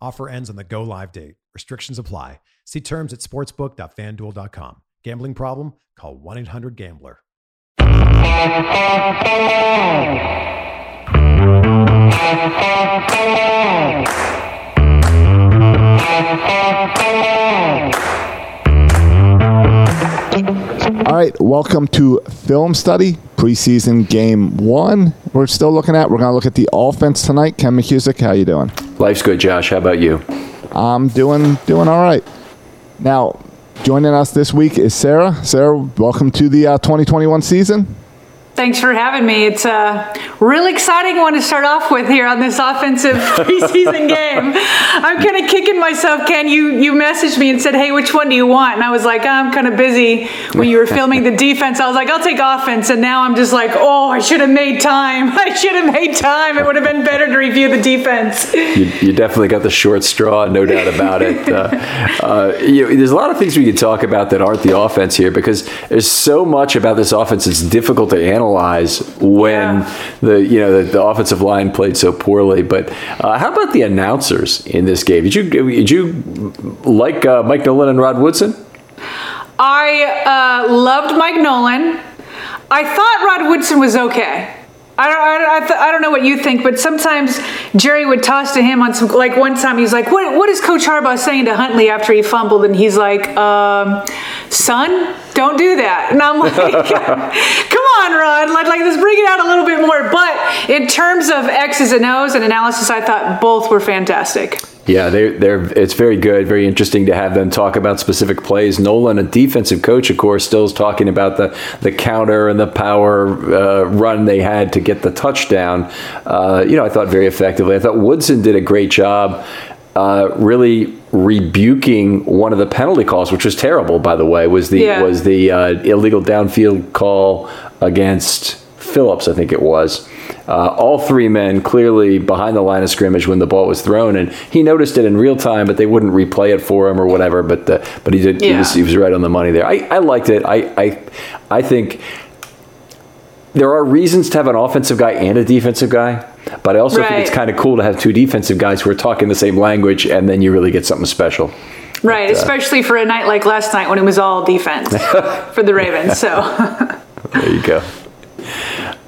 Offer ends on the go live date. Restrictions apply. See terms at sportsbook.fanduel.com. Gambling problem? Call 1 800 Gambler. All right, welcome to Film Study, preseason game one. We're still looking at. We're going to look at the offense tonight. Ken McKusick, how you doing? Life's good, Josh. How about you? I'm doing doing all right. Now, joining us this week is Sarah. Sarah, welcome to the uh, 2021 season. Thanks for having me. It's a really exciting one to start off with here on this offensive preseason game. I'm kind of kicking myself, Ken. You you messaged me and said, "Hey, which one do you want?" And I was like, oh, "I'm kind of busy." When you were filming the defense, I was like, "I'll take offense." And now I'm just like, "Oh, I should have made time. I should have made time. It would have been better to review the defense." You, you definitely got the short straw, no doubt about it. Uh, uh, you know, there's a lot of things we could talk about that aren't the offense here because there's so much about this offense that's difficult to analyze analyze when yeah. the you know the, the, offensive line played so poorly. But uh, how about the announcers in this game? Did you did you like uh, Mike Nolan and Rod Woodson? I uh, loved Mike Nolan. I thought Rod Woodson was okay. I don't, I, I, th- I, don't know what you think, but sometimes Jerry would toss to him on some, like one time he's like, what, what is Coach Harbaugh saying to Huntley after he fumbled? And he's like, um, son, don't do that. And I'm like, come on, Rod, like, like let's bring it out a little bit more. But in terms of X's and O's and analysis, I thought both were fantastic. Yeah, they're, they're it's very good, very interesting to have them talk about specific plays. Nolan, a defensive coach, of course, still is talking about the the counter and the power uh, run they had to get the touchdown. Uh, you know, I thought very effectively. I thought Woodson did a great job. Uh, really rebuking one of the penalty calls, which was terrible, by the way, was the yeah. was the uh, illegal downfield call against Phillips, I think it was. Uh, all three men clearly behind the line of scrimmage when the ball was thrown, and he noticed it in real time, but they wouldn't replay it for him or whatever. But uh, but he did. Yeah. He, was, he was right on the money there. I, I liked it. I I I think there are reasons to have an offensive guy and a defensive guy, but I also right. think it's kind of cool to have two defensive guys who are talking the same language, and then you really get something special. Right, but, uh, especially for a night like last night when it was all defense for the Ravens. So there you go.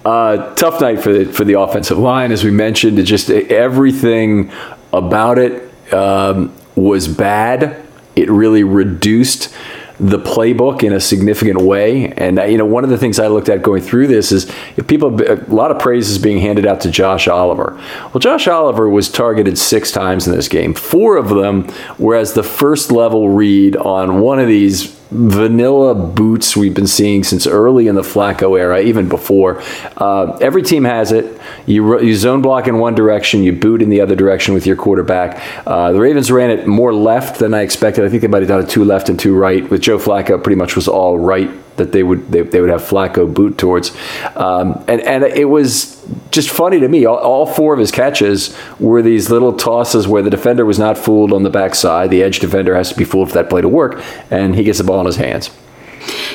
Uh, tough night for the for the offensive line, as we mentioned. It just everything about it um, was bad. It really reduced the playbook in a significant way. And you know, one of the things I looked at going through this is people a lot of praise is being handed out to Josh Oliver. Well, Josh Oliver was targeted six times in this game. Four of them were as the first level read on one of these vanilla boots we've been seeing since early in the Flacco era, even before. Uh, every team has it. You, you zone block in one direction, you boot in the other direction with your quarterback. Uh, the Ravens ran it more left than I expected. I think they might have done it two left and two right. With Joe Flacco, pretty much was all right that they would they, they would have Flacco boot towards, um, and and it was just funny to me. All, all, four of his catches were these little tosses where the defender was not fooled on the backside. The edge defender has to be fooled for that play to work, and he gets the ball in his hands.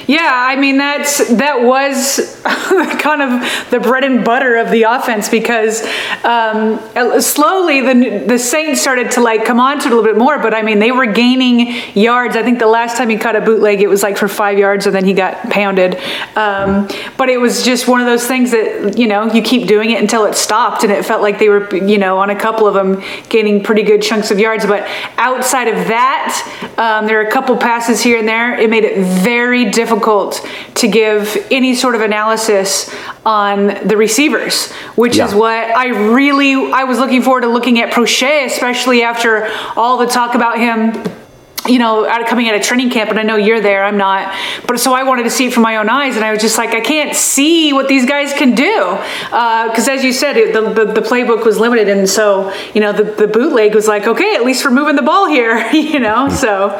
Yeah, I mean that's that was kind of the bread and butter of the offense because um, slowly the the Saints started to like come on to it a little bit more. But I mean they were gaining yards. I think the last time he caught a bootleg, it was like for five yards, and then he got pounded. Um, but it was just one of those things that you know you keep doing it until it stopped, and it felt like they were you know on a couple of them gaining pretty good chunks of yards. But outside of that, um, there are a couple passes here and there. It made it very difficult difficult to give any sort of analysis on the receivers, which yeah. is what I really I was looking forward to looking at Proche, especially after all the talk about him you know, out of coming out of training camp, and I know you're there, I'm not. But so I wanted to see it from my own eyes, and I was just like, I can't see what these guys can do. Because uh, as you said, it, the, the, the, playbook was limited, and so, you know, the, the bootleg was like, okay, at least we're moving the ball here, you know, so.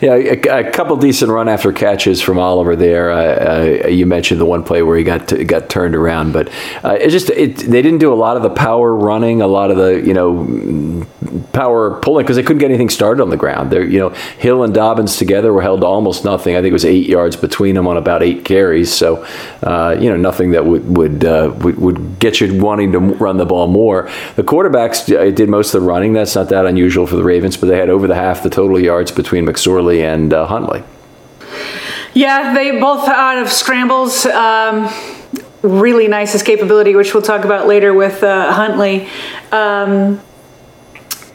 Yeah, a, a, couple decent run after catches from Oliver there. Uh, uh, you mentioned the one play where he got to, got turned around, but uh, it just it, they didn't do a lot of the power running, a lot of the you know power pulling because they couldn't get anything started on the ground. There, you know, Hill and Dobbins together were held to almost nothing. I think it was eight yards between them on about eight carries. So, uh, you know, nothing that would would, uh, would, would get you wanting to run the ball more. The quarterbacks uh, did most of the running. That's not that unusual for the Ravens, but they had over the half the total yards between McSorley and uh, Huntley. Yeah, they both out of scrambles. Um, really nice escapability, which we'll talk about later with uh, Huntley. Um,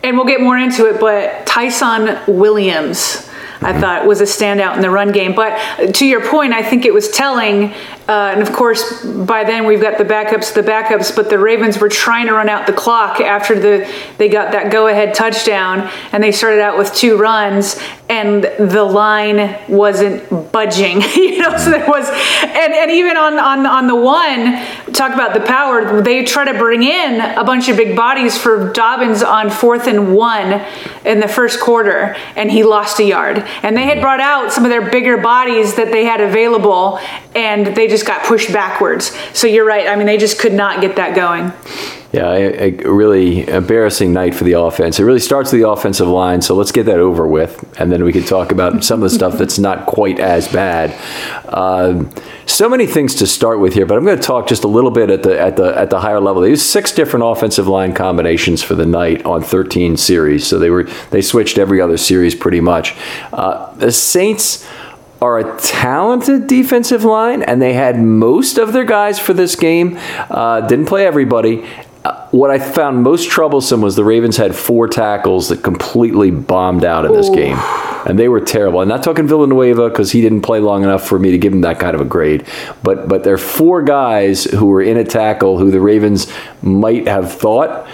and we'll get more into it, but Ty'Son Williams. I thought was a standout in the run game. But to your point, I think it was telling uh, and of course, by then we've got the backups, the backups. But the Ravens were trying to run out the clock after the they got that go-ahead touchdown, and they started out with two runs, and the line wasn't budging. you know, so there was, and, and even on on on the one, talk about the power. They try to bring in a bunch of big bodies for Dobbins on fourth and one in the first quarter, and he lost a yard. And they had brought out some of their bigger bodies that they had available, and they just got pushed backwards. So you're right. I mean, they just could not get that going. Yeah, a, a, really embarrassing night for the offense. It really starts with the offensive line, so let's get that over with, and then we can talk about some of the stuff that's not quite as bad. Uh, so many things to start with here, but I'm going to talk just a little bit at the at the at the higher level. They used six different offensive line combinations for the night on 13 series, so they were they switched every other series pretty much. Uh, the Saints are a talented defensive line, and they had most of their guys for this game. Uh, didn't play everybody. Uh, what I found most troublesome was the Ravens had four tackles that completely bombed out in this Ooh. game. And they were terrible. I'm not talking Villanueva because he didn't play long enough for me to give him that kind of a grade. But but there are four guys who were in a tackle who the Ravens might have thought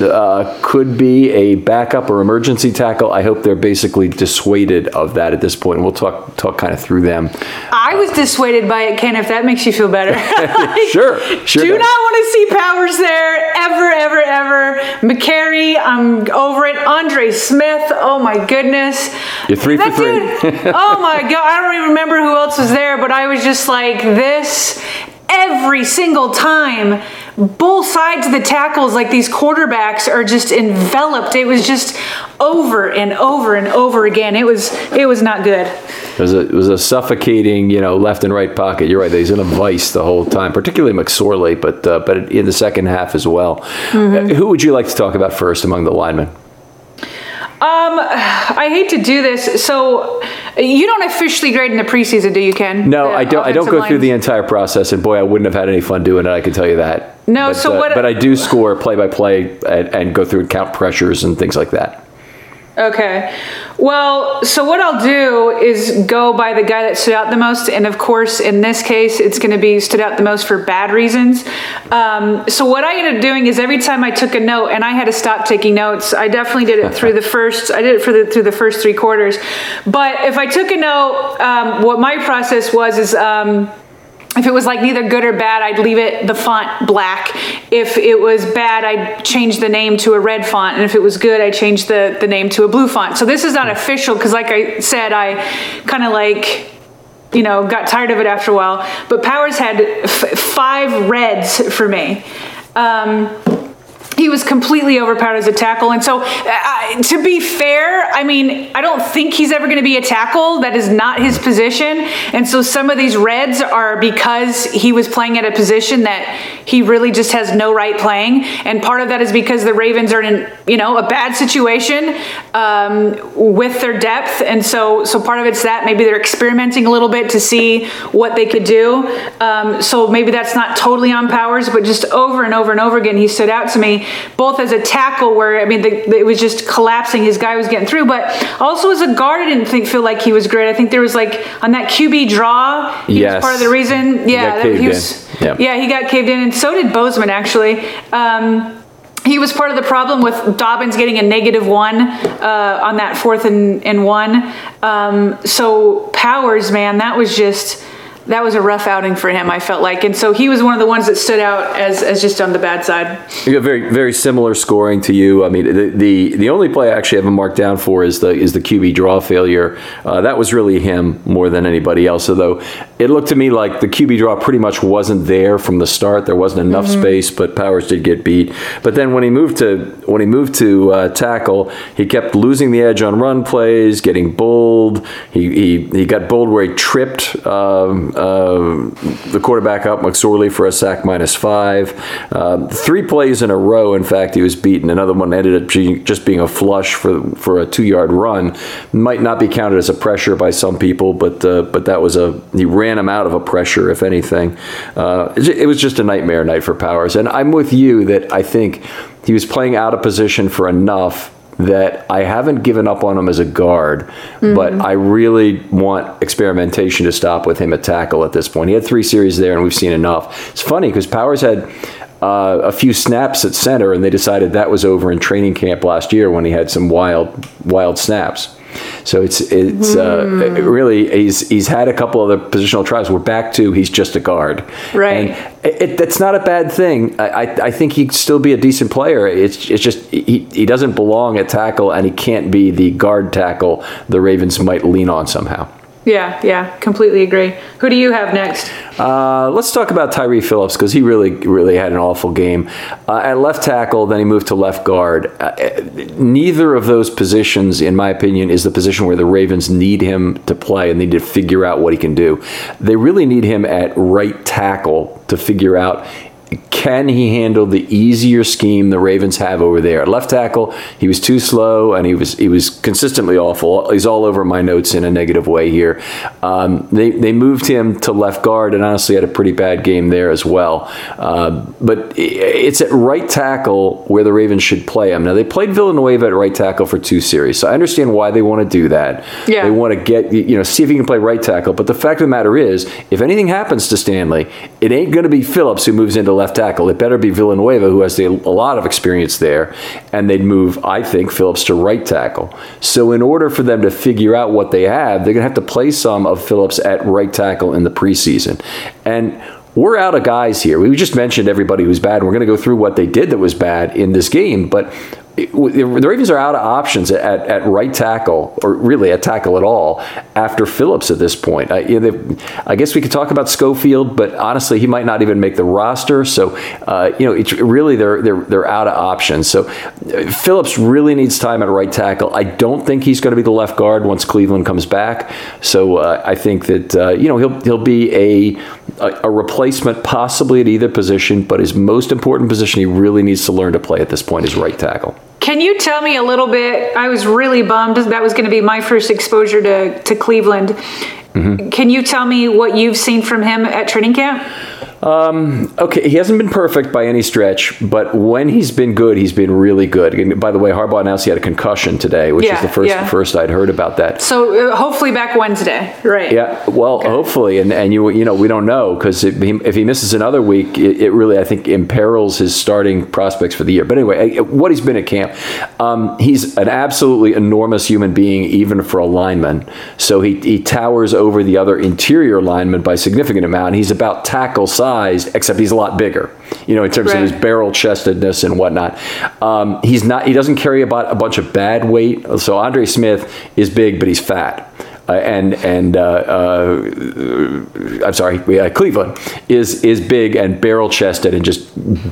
uh, could be a backup or emergency tackle. I hope they're basically dissuaded of that at this point. And we'll talk talk kind of through them. I was dissuaded by it, Ken. If that makes you feel better. like, sure, sure. Do does. not want to see Powers there ever, ever, ever. Mekari, I'm over it. Andre Smith. Oh my goodness. You're three that for three. Dude, oh my god, I don't even remember who else was there, but I was just like this every single time both sides of the tackles like these quarterbacks are just enveloped. It was just over and over and over again. It was it was not good. It was a, it was a suffocating you know left and right pocket. You're right he's in a vice the whole time particularly mcsorley but uh, but in the second half as well. Mm-hmm. who would you like to talk about first among the linemen Um, I hate to do this. So you don't officially grade in the preseason, do you, Ken? No, The I don't. I don't go through the entire process, and boy, I wouldn't have had any fun doing it. I can tell you that. No, but, so uh, what- But I do score play by play and and go through and count pressures and things like that. Okay. Well, so what I'll do is go by the guy that stood out the most, and of course, in this case, it's going to be stood out the most for bad reasons. Um, so what I ended up doing is every time I took a note, and I had to stop taking notes. I definitely did it through the first. I did it for the through the first three quarters. But if I took a note, um, what my process was is. Um, if it was like neither good or bad, I'd leave it the font black. If it was bad, I'd change the name to a red font, and if it was good, I'd change the the name to a blue font. So this is not official because, like I said, I kind of like you know got tired of it after a while. But Powers had f- five reds for me. Um, was completely overpowered as a tackle. And so, uh, to be fair, I mean, I don't think he's ever going to be a tackle. That is not his position. And so, some of these reds are because he was playing at a position that he really just has no right playing. And part of that is because the Ravens are in, you know, a bad situation um, with their depth. And so, so part of it's that maybe they're experimenting a little bit to see what they could do. Um, so maybe that's not totally on Powers, but just over and over and over again, he stood out to me both as a tackle where I mean the, the- it was just collapsing, his guy was getting through, but also as a guard, I didn't think feel like he was great. I think there was like on that QB draw, he Yes. was part of the reason. Yeah, got that he was. Yep. Yeah, he got caved in, and so did Bozeman actually. Um, he was part of the problem with Dobbins getting a negative one uh, on that fourth and, and one. Um, so Powers, man, that was just that was a rough outing for him. I felt like, and so he was one of the ones that stood out as as just on the bad side. You got very very similar scoring to you. I mean, the the, the only play I actually have him marked down for is the is the QB draw failure. Uh, that was really him more than anybody else. Although it looked to me like the QB draw pretty much wasn't there from the start. There wasn't enough space, but Powers did get beat. But then when he moved to when he moved to uh, tackle, he kept losing the edge on run plays, getting bowled. He he, he got bowled where he tripped. Um, uh, the quarterback up McSorley for a sack minus five. Um, three plays in a row, in fact, he was beaten. Another one ended up just being a flush for for a two yard run. Might not be counted as a pressure by some people, but uh, but that was a he ran him out of a pressure, if anything. Uh, it was just a nightmare night for Powers, and I'm with you that I think he was playing out of position for enough that I haven't given up on him as a guard, but I really want experimentation to stop with him at tackle at this point. He had three series there, and we've seen enough. It's funny because Powers had uh, a few snaps at center, and they decided that was over in training camp last year when he had some wild, wild snaps. So it's it's uh, really he's he's had a couple of the positional tries. We're back to he's just a guard, Right. And it, it, that's not a bad thing. I, I, I think he'd still be a decent player. It's it's just he, he doesn't belong at tackle, and he can't be the guard tackle the Ravens might lean on somehow. Yeah, yeah, completely agree. Who do you have next? Uh, let's talk about Tyre Phillips because he really, really had an awful game. Uh, at left tackle, then he moved to left guard. Uh, neither of those positions, in my opinion, is the position where the Ravens need him to play and they need to figure out what he can do. They really need him at right tackle to figure out can he handle the easier scheme the Ravens have over there? At left tackle, he was too slow and he was he was consistently awful. He's all over my notes in a negative way here. Um, they they moved him to left guard and honestly had a pretty bad game there as well. Uh, but it's at right tackle where the Ravens should play him. Now they played Villanueva at right tackle for two series, so I understand why they want to do that. Yeah. They want to get you know see if he can play right tackle. But the fact of the matter is, if anything happens to Stanley, it ain't going to be Phillips who moves into left tackle. It better be Villanueva who has a lot of experience there, and they'd move, I think, Phillips to right tackle. So in order for them to figure out what they have, they're going to have to play some of Phillips at right tackle in the preseason, and. We're out of guys here. We just mentioned everybody who's bad. We're going to go through what they did that was bad in this game, but the Ravens are out of options at, at right tackle, or really at tackle at all, after Phillips at this point. I, you know, I guess we could talk about Schofield, but honestly, he might not even make the roster. So, uh, you know, it's really they're they're they're out of options. So, Phillips really needs time at right tackle. I don't think he's going to be the left guard once Cleveland comes back. So, uh, I think that uh, you know he'll he'll be a, a a replacement possibly at either position, but his most important position he really needs to learn to play at this point is right tackle. Can you tell me a little bit? I was really bummed. That was going to be my first exposure to, to Cleveland. Mm-hmm. Can you tell me what you've seen from him at training camp? Um, okay, he hasn't been perfect by any stretch, but when he's been good, he's been really good. And by the way, Harbaugh announced he had a concussion today, which yeah, is the first yeah. first I'd heard about that. So uh, hopefully back Wednesday, right? Yeah, well, okay. hopefully, and and you you know we don't know because if, if he misses another week, it, it, really I think imperils his starting prospects for the year. But anyway, what he's been at camp, um, he's an absolutely enormous human being, even for a lineman. So he he towers over the other interior linemen by significant amount. He's about tackle size sized, except he's a lot bigger. You know, in terms right. of his barrel chestedness and whatnot. Um, he's not. He doesn't carry about a bunch of bad weight. So Andre Smith is big, but he's fat. Uh, and and uh, uh, I'm sorry, uh, Cleveland is is big and barrel chested and just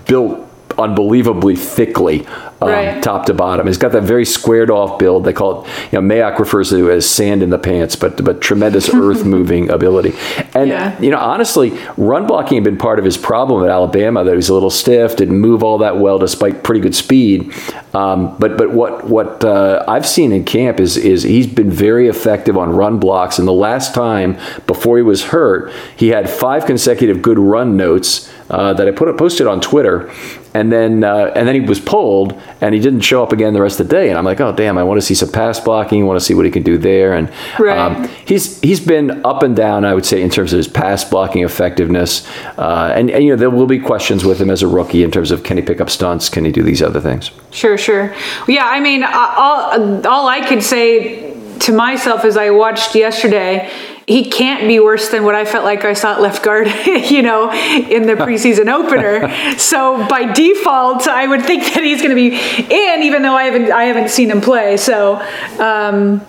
built unbelievably thickly um, right. top to bottom. He's got that very squared off build. They call it, you know, Mayock refers to it as sand in the pants, but but tremendous earth moving ability. And yeah. you know, honestly, run blocking had been part of his problem at Alabama. That he's a little stiff, didn't move all that well despite pretty good speed. Um, but but what what uh, I've seen in camp is is he's been very effective on run blocks. And the last time before he was hurt, he had five consecutive good run notes uh, that I put posted on Twitter and then uh, and then he was pulled and he didn't show up again the rest of the day and i'm like oh damn i want to see some pass blocking I want to see what he can do there and right. um, he's he's been up and down i would say in terms of his pass blocking effectiveness uh, and, and, you know there will be questions with him as a rookie in terms of can he pick up stunts can he do these other things sure sure yeah i mean all, all i could say to myself as i watched yesterday he can't be worse than what I felt like I saw at left guard, you know, in the preseason opener. So by default, I would think that he's going to be in, even though I haven't I haven't seen him play. So. Um,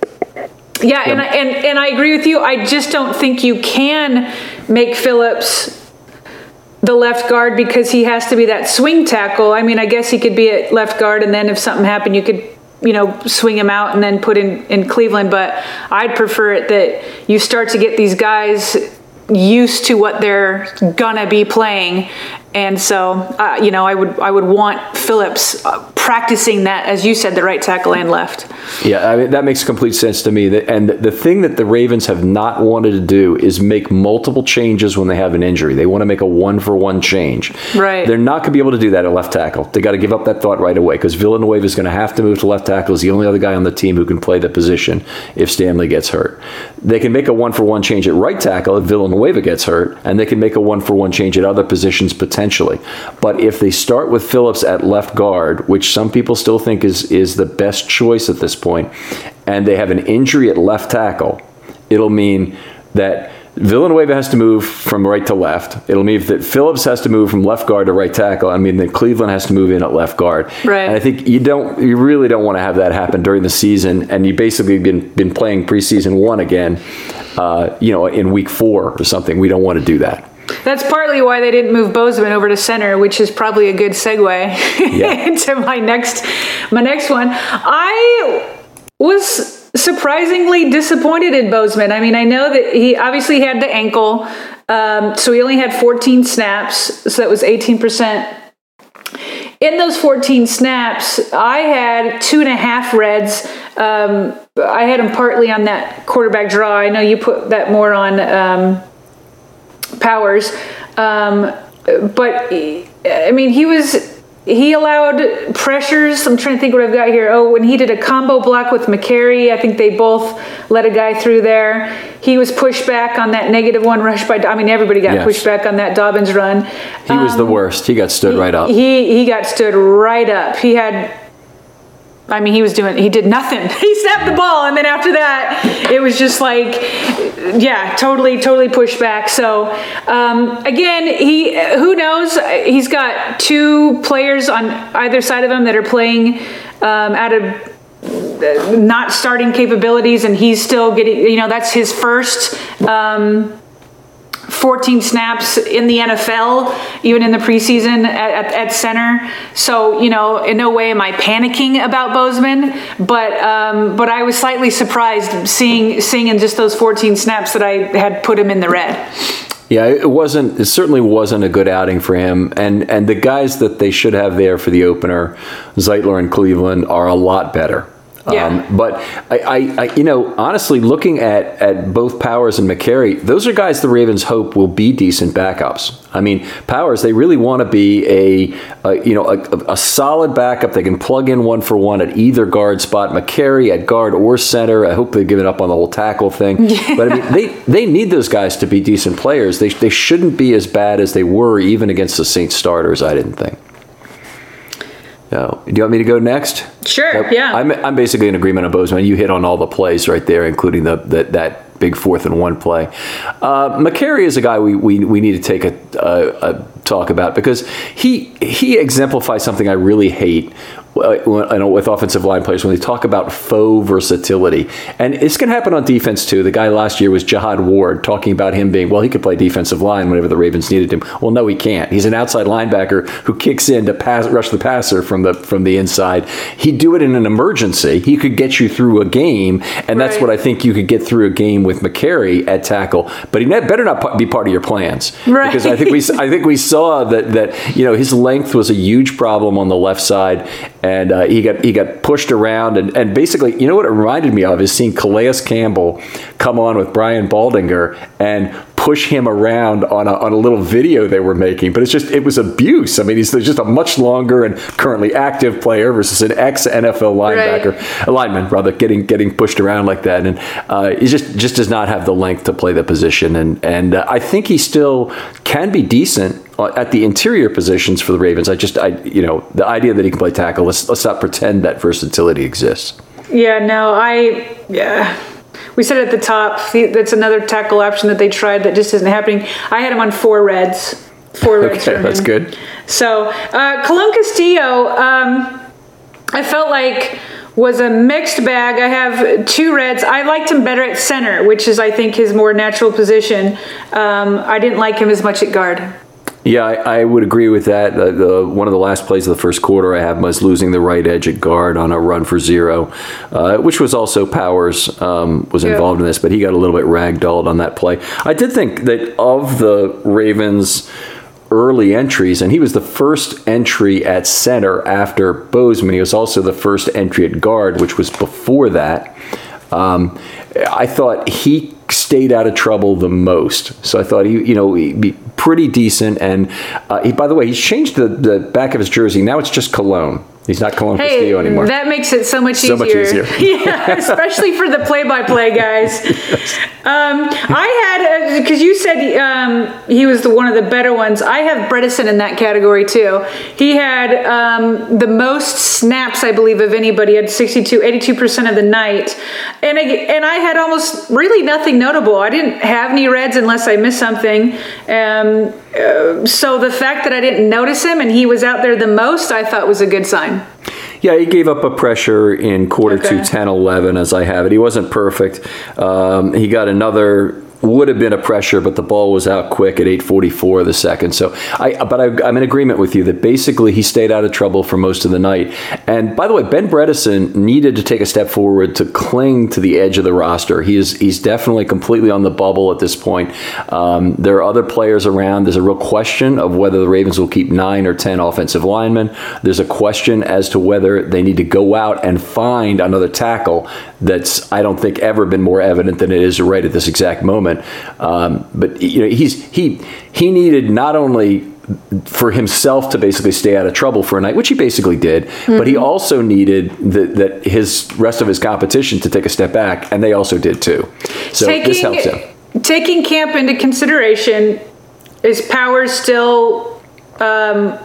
yeah, and, and and I agree with you. I just don't think you can make Phillips the left guard because he has to be that swing tackle. I mean, I guess he could be at left guard, and then if something happened, you could you know, swing him out and then put in, in Cleveland. But I'd prefer it that you start to get these guys used to what they're gonna be playing and so uh, you know I would I would want Phillips uh, practicing that as you said the right tackle and left. Yeah, I mean that makes complete sense to me. And the thing that the Ravens have not wanted to do is make multiple changes when they have an injury. They want to make a one for one change. Right. They're not going to be able to do that at left tackle. They got to give up that thought right away because Villanueva is going to have to move to left tackle. Is the only other guy on the team who can play the position if Stanley gets hurt. They can make a one for one change at right tackle if Villanueva gets hurt, and they can make a one for one change at other positions potentially potentially. But if they start with Phillips at left guard, which some people still think is is the best choice at this point, and they have an injury at left tackle, it'll mean that Villanueva has to move from right to left. It'll mean that Phillips has to move from left guard to right tackle. I mean that Cleveland has to move in at left guard. Right. And I think you don't, you really don't want to have that happen during the season. And you basically been been playing preseason one again, uh, you know, in week four or something. We don't want to do that. That's partly why they didn't move Bozeman over to center, which is probably a good segue yeah. into my next my next one. I was surprisingly disappointed in Bozeman. I mean, I know that he obviously had the ankle, um, so he only had 14 snaps, so that was 18 percent. In those 14 snaps, I had two and a half reds. Um, I had him partly on that quarterback draw. I know you put that more on. Um, powers. Um, but I mean, he was he allowed pressures. I'm trying to think what I've got here. Oh, when he did a combo block with Mekari, I think they both let a guy through there. He was pushed back on that negative one rush by. I mean, everybody got yes. pushed back on that Dobbins run. He um, was the um, worst. He got stood he, right up. He he got stood right up. He had I mean, he was doing, he did nothing. He snapped the ball, and then after that, it was just like, yeah, totally, totally pushed back. So, um, again, he, who knows? He's got two players on either side of him that are playing um, out of not starting capabilities, and he's still getting, you know, that's his first. Um, 14 snaps in the NFL, even in the preseason at, at, at, center. So, you know, in no way am I panicking about Bozeman, but um, but I was slightly surprised seeing seeing in just those 14 snaps that I had put him in the red. Yeah, it wasn't. It certainly wasn't a good outing for him. And and the guys that they should have there for the opener, Zeitler and Cleveland, are a lot better. Yeah. Um, but I, I, I, you know, honestly, looking at, at both Powers and Mekari, those are guys the Ravens hope will be decent backups. I mean, Powers, they really want to be a, a you know, a, a, solid backup. They can plug in one for one at either guard spot. Mekari at guard or center. I hope they've given up on the whole tackle thing. Yeah. But I mean, they, they need those guys to be decent players. They, they shouldn't be as bad as they were even against the Saints starters, I didn't think. No. Do you want me to go next? Sure. Yeah. I'm, I'm basically in agreement on Bozeman. You hit on all the plays right there, including the, the that big fourth and one play. Uh, Mekari is a guy we, we, we need to take a, a, a talk about because he he exemplifies something I really hate uh, with offensive line players when they talk about faux versatility. And it's going to happen on defense too. The guy last year was Jihad Ward talking about him being, well, he could play defensive line whenever the Ravens needed him. Well, no, he can't. He's an outside linebacker who kicks in to pass, rush the passer from the from the inside. He'd do it in an emergency. He could get you through a game, and that's right. what I think you could get through a game with Mekari at tackle. But he better not be part of your plans, right? Because I think we I think we saw that that you know his length was a huge problem on the left side and uh, he got he got pushed around and, and basically you know what it reminded me of is seeing Calais Campbell come on with Brian Baldinger and push him around on a, on a little video they were making but it's just it was abuse I mean he's just a much longer and currently active player versus an ex NFL linebacker right. a lineman rather getting getting pushed around like that and uh, he just just does not have the length to play the position and and uh, I think he still can be decent at the interior positions for the Ravens. I just, I, you know, the idea that he can play tackle. Let's let's not pretend that versatility exists. Yeah, no, I, yeah. We said at the top that's another tackle option that they tried that just isn't happening. I had him on four reds. Four reds. okay, that's good. So, uh, Colon Castillo, um, I felt like was a mixed bag. I have two reds. I liked him better at center, which is, I think, his more natural position. Um, I didn't like him as much at guard. Yeah, I, I, would agree with that. The, the, one of the last plays of the first quarter, I have was losing the right edge at guard on a run for zero, uh, which was also Powers um, was yeah. involved in this, but he got a little bit ragdolled on that play. I did think that of the Ravens' early entries, and he was the first entry at center after Bozeman. He was also the first entry at guard, which was before that. Um, I thought he stayed out of trouble the most. So I thought he, you know, he'd be pretty decent. And uh, he, by the way, he's changed the, the back of his jersey. Now it's just Colon. He's not Colon hey, Castillo anymore. That makes it so much so easier. Much easier. yeah, especially for the play-by-play guys. yes. um, I had because uh, you said um, he was the one of the better ones. I have Bredeson in that category too. He had um, the most snaps, I believe, of anybody. He had 62, 82 percent of the night, and I, and I had almost really nothing notable. I didn't have any reds unless I missed something. Uh, so the fact that I didn't notice him and he was out there the most, I thought was a good sign. Yeah, he gave up a pressure in quarter okay. two, 10 11, as I have it. He wasn't perfect. Um, he got another would have been a pressure, but the ball was out quick at 8:44 of the second. So I, but I, am in agreement with you that basically he stayed out of trouble for most of the night. And by the way, Ben Bredeson needed to take a step forward to cling to the edge of the roster. He is he's definitely completely on the bubble at this point. Um, there are other players around. There's a real question of whether the Ravens will keep nine or ten offensive linemen. There's a question as to whether they need to go out and find another tackle. That's I don't think ever been more evident than it is right at this exact moment. Um, but you know, he's he he needed not only for himself to basically stay out of trouble for a night, which he basically did, mm-hmm. but he mm-hmm. also needed the, that his rest of his competition to take a step back, and they also did too. So taking, this helps him. Taking camp into consideration, is power still um,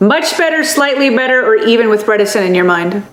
much better, slightly better, or even with Bredeson in your mind?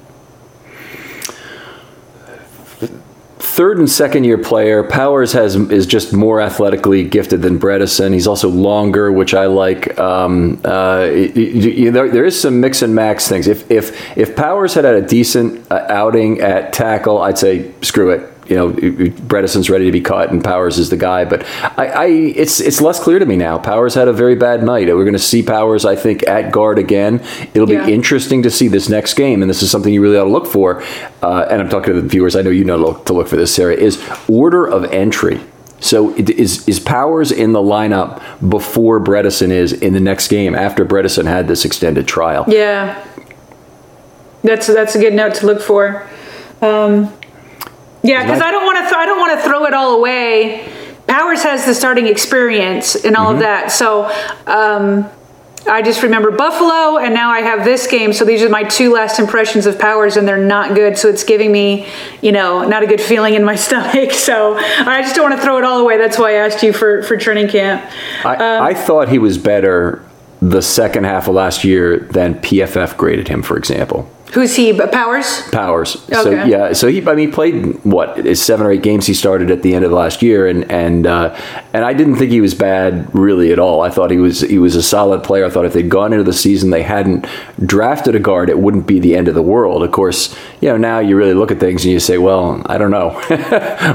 Third and second year player. Powers has is just more athletically gifted than Bredeson. He's also longer, which I like. Um, uh, there, there is some mix and max things. If if if Powers had had a decent uh, outing at tackle, I'd say screw it you know, Bredeson's ready to be cut and Powers is the guy. But I, I, it's it's less clear to me now. Powers had a very bad night. We're going to see Powers, I think, at guard again. It'll be interesting to see this next game, and this is something you really ought to look for. Uh, and I'm talking to the viewers. I know you know to look for this, Sarah. Is order of entry. So is is Powers in the lineup before Bredeson is in the next game after Bredeson had this extended trial? Yeah, that's that's a good note to look for. Um, yeah, because I don't want to th- I don't want to throw it all away. Powers has the starting experience and all mm-hmm. of that, so. Um, I just remember Buffalo, and now I have this game. So these are my two last impressions of Powers, and they're not good. So it's giving me, you know, not a good feeling in my stomach. So I just don't want to throw it all away. That's why I asked you for for training camp. I, um, I thought he was better the second half of last year than PFF graded him, for example. Who's he? Powers. Powers. Okay. So yeah. So he, I mean, played what seven or eight games. He started at the end of last year, and and uh, and I didn't think he was bad really at all. I thought he was he was a solid player. I thought if they'd gone into the season, they hadn't drafted a guard, it wouldn't be the end of the world. Of course, you know now you really look at things and you say, well, I don't know,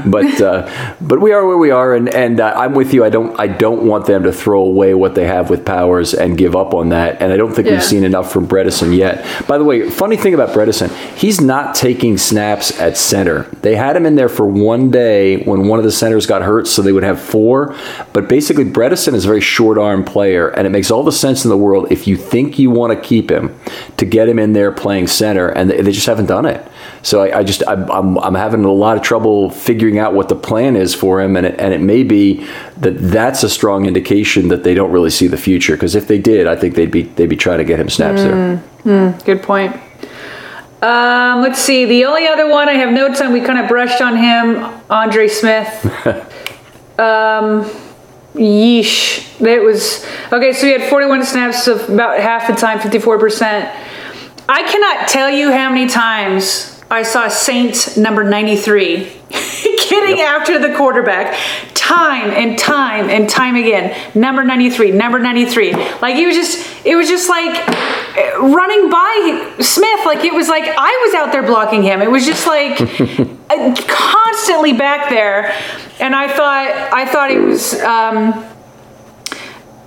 but uh, but we are where we are, and and uh, I'm with you. I don't I don't want them to throw away what they have with Powers and give up on that. And I don't think yeah. we've seen enough from Bredeson yet. By the way, funny thing thing about Bredeson, he's not taking snaps at center. They had him in there for one day when one of the centers got hurt, so they would have four. But basically, Bredeson is a very short arm player, and it makes all the sense in the world if you think you want to keep him to get him in there playing center, and they, just haven't done it. So I, I just I'm, I'm, I'm having a lot of trouble figuring out what the plan is for him, and it, and it may be that that's a strong indication that they don't really see the future. Because if they did, I think they'd be they'd be trying to get him snaps mm, there. Mm, good point. Um, let's see. The only other one I have notes on, we kind of brushed on him, Andre Smith. um, yeesh. It was okay. So he had 41 snaps of about half the time, 54%. I cannot tell you how many times I saw Saints number 93 getting yep. after the quarterback time and time and time again. Number 93, number 93. Like it was just, it was just like running by Smith. Like it was like I was out there blocking him. It was just like constantly back there. And I thought, I thought it was, um,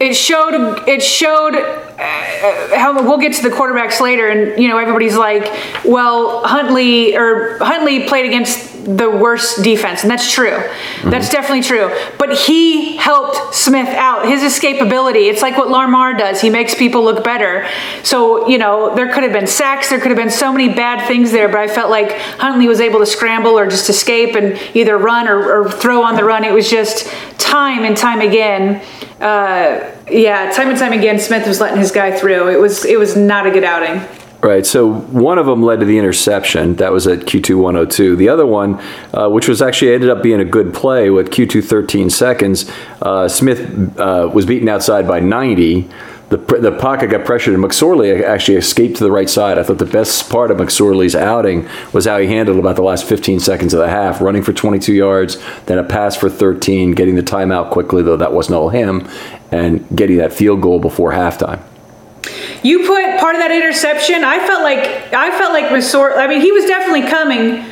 it showed, it showed uh, how we'll get to the quarterbacks later, and you know everybody's like, well, Huntley or Huntley played against the worst defense, and that's true. Mm-hmm. That's definitely true. But he helped Smith out. His escapability. It's like what Lamar does. He makes people look better. So you know there could have been sacks. There could have been so many bad things there, but I felt like Huntley was able to scramble or just escape and either run or, or throw on the run. It was just time and time again. Uh, yeah, time and time again, Smith was letting his guy through. It was it was not a good outing. Right. So one of them led to the interception. That was at Q2 102. The other one, uh, which was actually ended up being a good play with Q2 13 seconds, uh, Smith uh, was beaten outside by 90. The, the pocket got pressured, and McSorley actually escaped to the right side. I thought the best part of McSorley's outing was how he handled about the last 15 seconds of the half, running for 22 yards, then a pass for 13, getting the timeout quickly, though that wasn't all him, and getting that field goal before halftime. You put part of that interception. I felt like I felt like McSorley. I mean, he was definitely coming,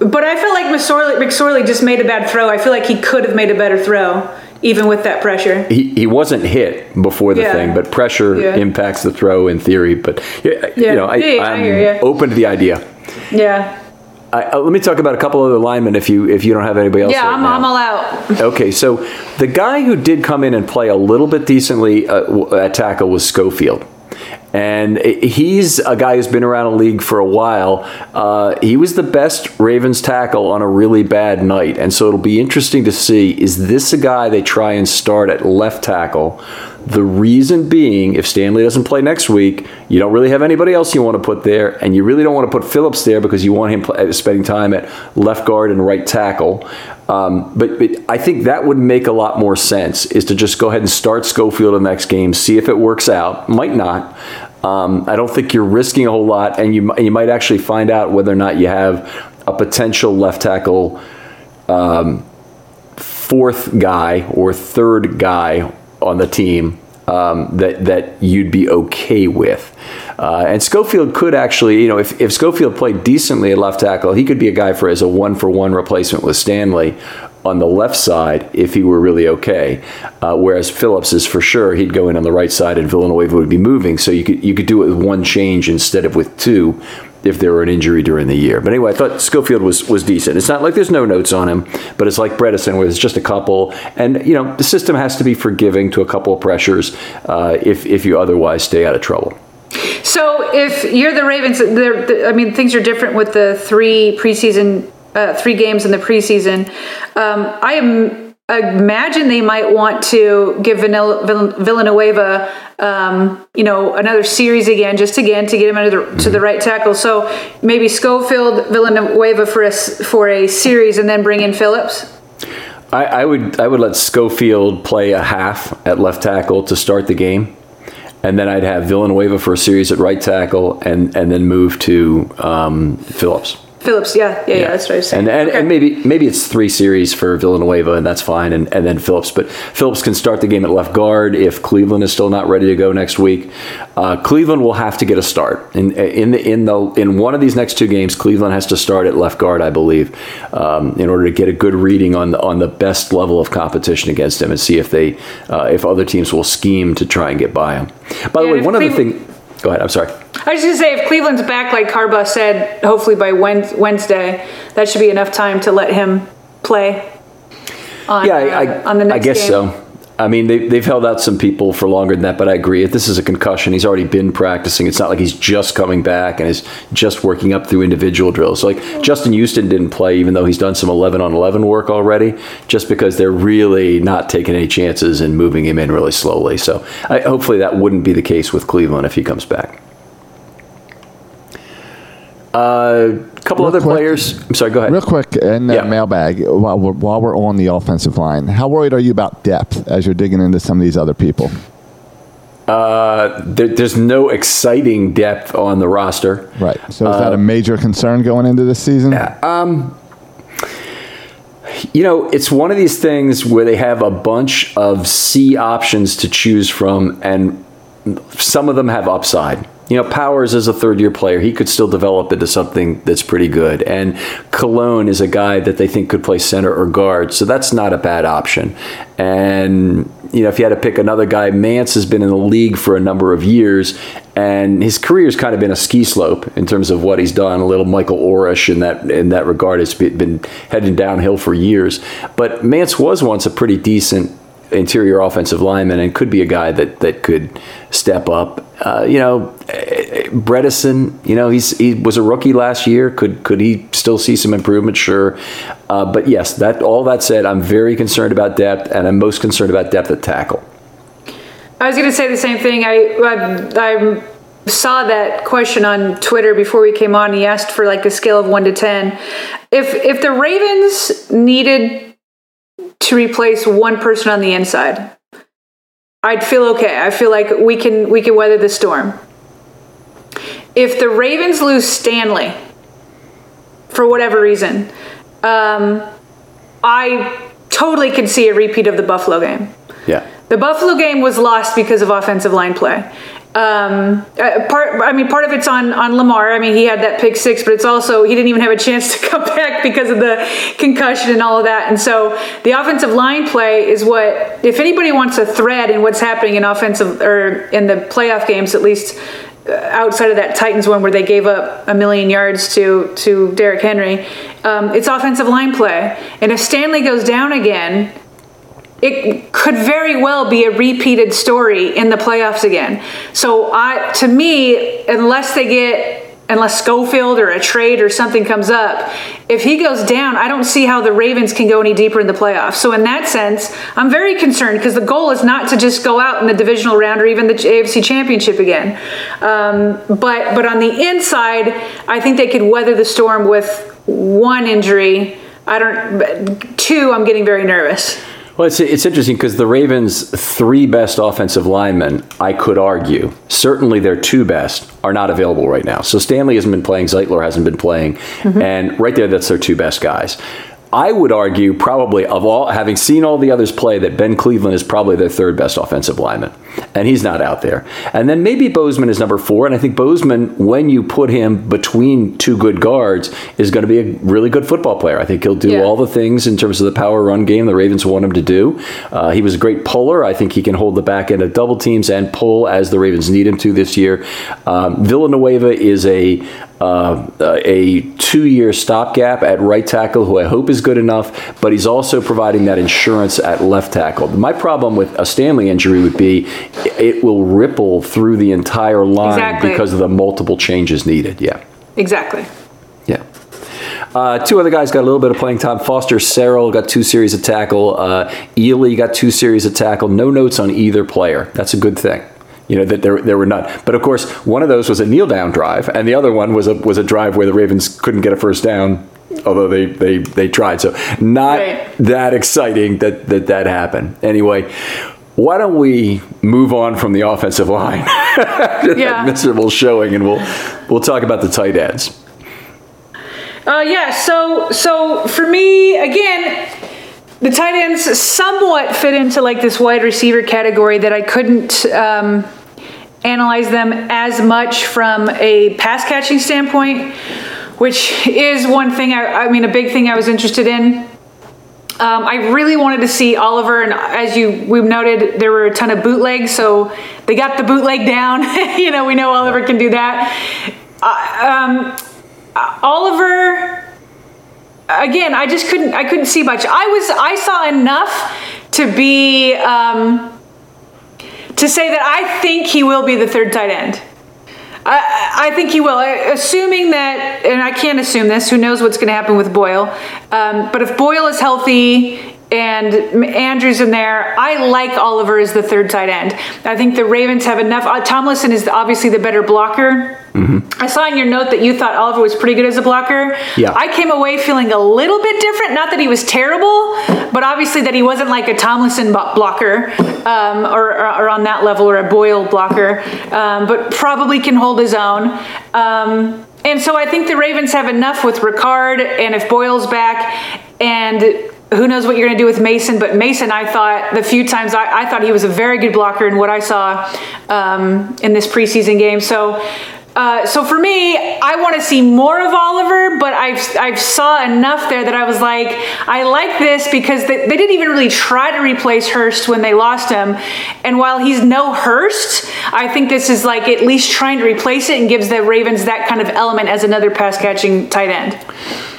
but I felt like McSorley, McSorley just made a bad throw. I feel like he could have made a better throw even with that pressure. He, he wasn't hit before the yeah. thing, but pressure yeah. impacts the throw in theory. But yeah, you know, I, am open to the idea. Yeah. I, uh, let me talk about a couple other linemen if you if you don't have anybody else. Yeah, right I'm, I'm, all out. okay, so the guy who did come in and play a little bit decently uh, at tackle was Schofield. And he's a guy who's been around the league for a while. Uh, he was the best Ravens tackle on a really bad night. And so it'll be interesting to see is this a guy they try and start at left tackle the reason being, if Stanley doesn't play next week, you don't really have anybody else you want to put there, and you really don't want to put Phillips there because you want him uh, spending time at left guard and right tackle. Um, but, but, I think that would make a lot more sense is to just go ahead and start Schofield in the next game, see if it works out. Might not. Um, I don't think you're risking a whole lot, and you you might actually find out whether or not you have a potential left tackle. Um, fourth guy or third guy on the team um, that that you'd be okay with. Uh, and Schofield could actually, you know, if, if Schofield played decently at left tackle, he could be a guy for as a one for one replacement with Stanley on the left side if he were really okay. Uh, whereas Phillips is for sure he'd go in on the right side and Villanueva would be moving. So you could you could do it with one change instead of with two if there were an injury during the year. But anyway, I thought Schofield was was decent. It's not like there's no notes on him, but it's like Bredeson where there's just a couple. And you know the system has to be forgiving to a couple of pressures uh, if if you otherwise stay out of trouble. So if you're the Ravens, I mean things are different with the three preseason, uh, three games in the preseason. Um, I am imagine they might want to give Villanueva, um, you know, another series again, just again to get him under the, to the right tackle. So maybe Schofield, Villanueva for a for a series, and then bring in Phillips. I, I would I would let Schofield play a half at left tackle to start the game and then I'd have Villanueva for a series at right tackle, and and then move to um, Phillips. Phillips, yeah, yeah, yeah, yeah, that's what I was saying. And, and, okay. and, maybe maybe it's three series for Villanueva, and that's fine, and, and then Phillips. But Phillips can start the game at left guard if Cleveland is still not ready to go next week. Uh, Cleveland will have to get a start in in the, in the in one of these next two games. Cleveland has to start at left guard, I believe, um, in order to get a good reading on the, on the best level of competition against him, and see if they uh, if other teams will scheme to try and get by him. By the way, one other thing. Go ahead. I'm sorry. I was just gonna say if Cleveland's back, like Harbaugh said, hopefully by Wednesday, that should be enough time to let him play. On, yeah, I, uh, on the next game. I guess game. so. I mean, they, they've held out some people for longer than that, but I agree. If this is a concussion, he's already been practicing. It's not like he's just coming back and is just working up through individual drills. So like Justin Houston didn't play, even though he's done some 11 on 11 work already, just because they're really not taking any chances and moving him in really slowly. So I, hopefully that wouldn't be the case with Cleveland if he comes back. A uh, couple real other quick, players. I'm sorry. Go ahead. Real quick in the yeah. mailbag while we're, while we're on the offensive line. How worried are you about depth as you're digging into some of these other people? Uh, there, there's no exciting depth on the roster. Right. So is uh, that a uh, major concern going into this season? Yeah. Um, you know, it's one of these things where they have a bunch of C options to choose from, and some of them have upside you know, Powers is a third year player. He could still develop into something that's pretty good. And Colon is a guy that they think could play center or guard. So that's not a bad option. And, you know, if you had to pick another guy, Mancz has been in the league for a number of years. And his career's kind of been a ski slope in terms of what he's done. A little Michael Orish in that in that regard has been heading downhill for years. But Mancz was once a pretty decent interior offensive lineman and could be a guy that that could step up. Uh, you know, Bredeson. You know, he's he was a rookie last year. Could could he still see some improvement? Sure, uh, but yes. That all that said, I'm very concerned about depth, and I'm most concerned about depth at tackle. I was going to say the same thing. I, I, I saw that question on Twitter before we came on. He asked for like a scale of one to ten. If if the Ravens needed to replace one person on the inside, I'd feel okay. I feel like we can we can weather the storm. If the Ravens lose Stanley for whatever reason, um, I totally could see a repeat of the Buffalo game. Yeah. The Buffalo game was lost because of offensive line play um, uh, part, I mean, part of it's on on Lamar. I mean, he had that pick six, but it's also he didn't even have a chance to come back because of the concussion and all of that. And so the offensive line play is what, if anybody wants a thread in what's happening in offensive or in the playoff games, at least uh, outside of that Titans one where they gave up a million yards to to Derrick Henry, um, it's offensive line play. And if Stanley goes down again it could very well be a repeated story in the playoffs again. So I to me, unless they get unless Schofield or a trade or something comes up, if he goes down, I don't see how the Ravens can go any deeper in the playoffs. So in that sense, I'm very concerned because the goal is not to just go out in the divisional round or even the AFC Championship again. Um, but but on the inside, I think they could weather the storm with one injury. I don't two. I'm getting very nervous. Well, it's, it's interesting because the Ravens' three best offensive linemen, I could argue, certainly their two best, are not available right now. So Stanley hasn't been playing, Zeitler hasn't been playing, mm-hmm. and right there, that's their two best guys. I would argue, probably of all, having seen all the others play, that Ben Cleveland is probably their third best offensive lineman, and he's not out there. And then maybe Bozeman is number four, and I think Bozeman, when you put him between two good guards, is going to be a really good football player. I think he'll do Yeah. all the things in terms of the power run game the Ravens want him to do. Uh, he was a great puller. I think he can hold the back end of double teams and pull as the Ravens need him to this year. Um, Villanueva is a uh, a two-year stopgap at right tackle, who I hope is good enough, but he's also providing that insurance at left tackle. My problem with a Stanley injury would be it will ripple through the entire line Exactly. because of the multiple changes needed. Yeah. Exactly. Yeah. Uh, two other guys got a little bit of playing time. Foster Sarell got two series of tackle. Uh, Ealy got two series of tackle. No notes on either player. That's a good thing. You know that there, there were none. But of course, one of those was a kneel down drive, and the other one was a was a drive where the Ravens couldn't get a first down, although they they, they tried. So not Right. that exciting that, that that happened. Anyway, why don't we move on from the offensive line? Yeah. miserable showing, and we'll we'll talk about the tight ends. Uh, yeah. So so for me again, the tight ends somewhat fit into like this wide receiver category that I couldn't. Um, analyze them as much from a pass catching standpoint, which is one thing I, I mean, a big thing I was interested in. Um, I really wanted to see Oliver, and as you we've noted, there were a ton of bootlegs, so they got the bootleg down. you know, we know Oliver can do that. Uh, um, Oliver, again, I just couldn't. I couldn't see much. I was. I saw enough to be um, to say that I think he will be the third tight end. I, I think he will, assuming that, and I can't assume this. Who knows what's going to happen with Boyle? Um, but if Boyle is healthy and Andrews in there, I like Oliver as the third tight end. I think the Ravens have enough. Uh, Tomlinson is obviously the better blocker. I saw in your note that you thought Oliver was pretty good as a blocker. Yeah. I came away feeling a little bit different. Not that he was terrible, but obviously that he wasn't like a Tomlinson blocker um, or, or, or on that level or a Boyle blocker, um, but probably can hold his own. Um, and so I think the Ravens have enough with Ricard, and if Boyle's back, and who knows what you're going to do with Mason, but Mason, I thought the few times I, I thought he was a very good blocker in what I saw um, in this preseason game. So. Uh, so for me, I want to see more of Oliver, but I've I've saw enough there that I was like, I like this because they, they didn't even really try to replace Hurst when they lost him, and while he's no Hurst, I think this is like at least trying to replace it and gives the Ravens that kind of element as another pass catching tight end.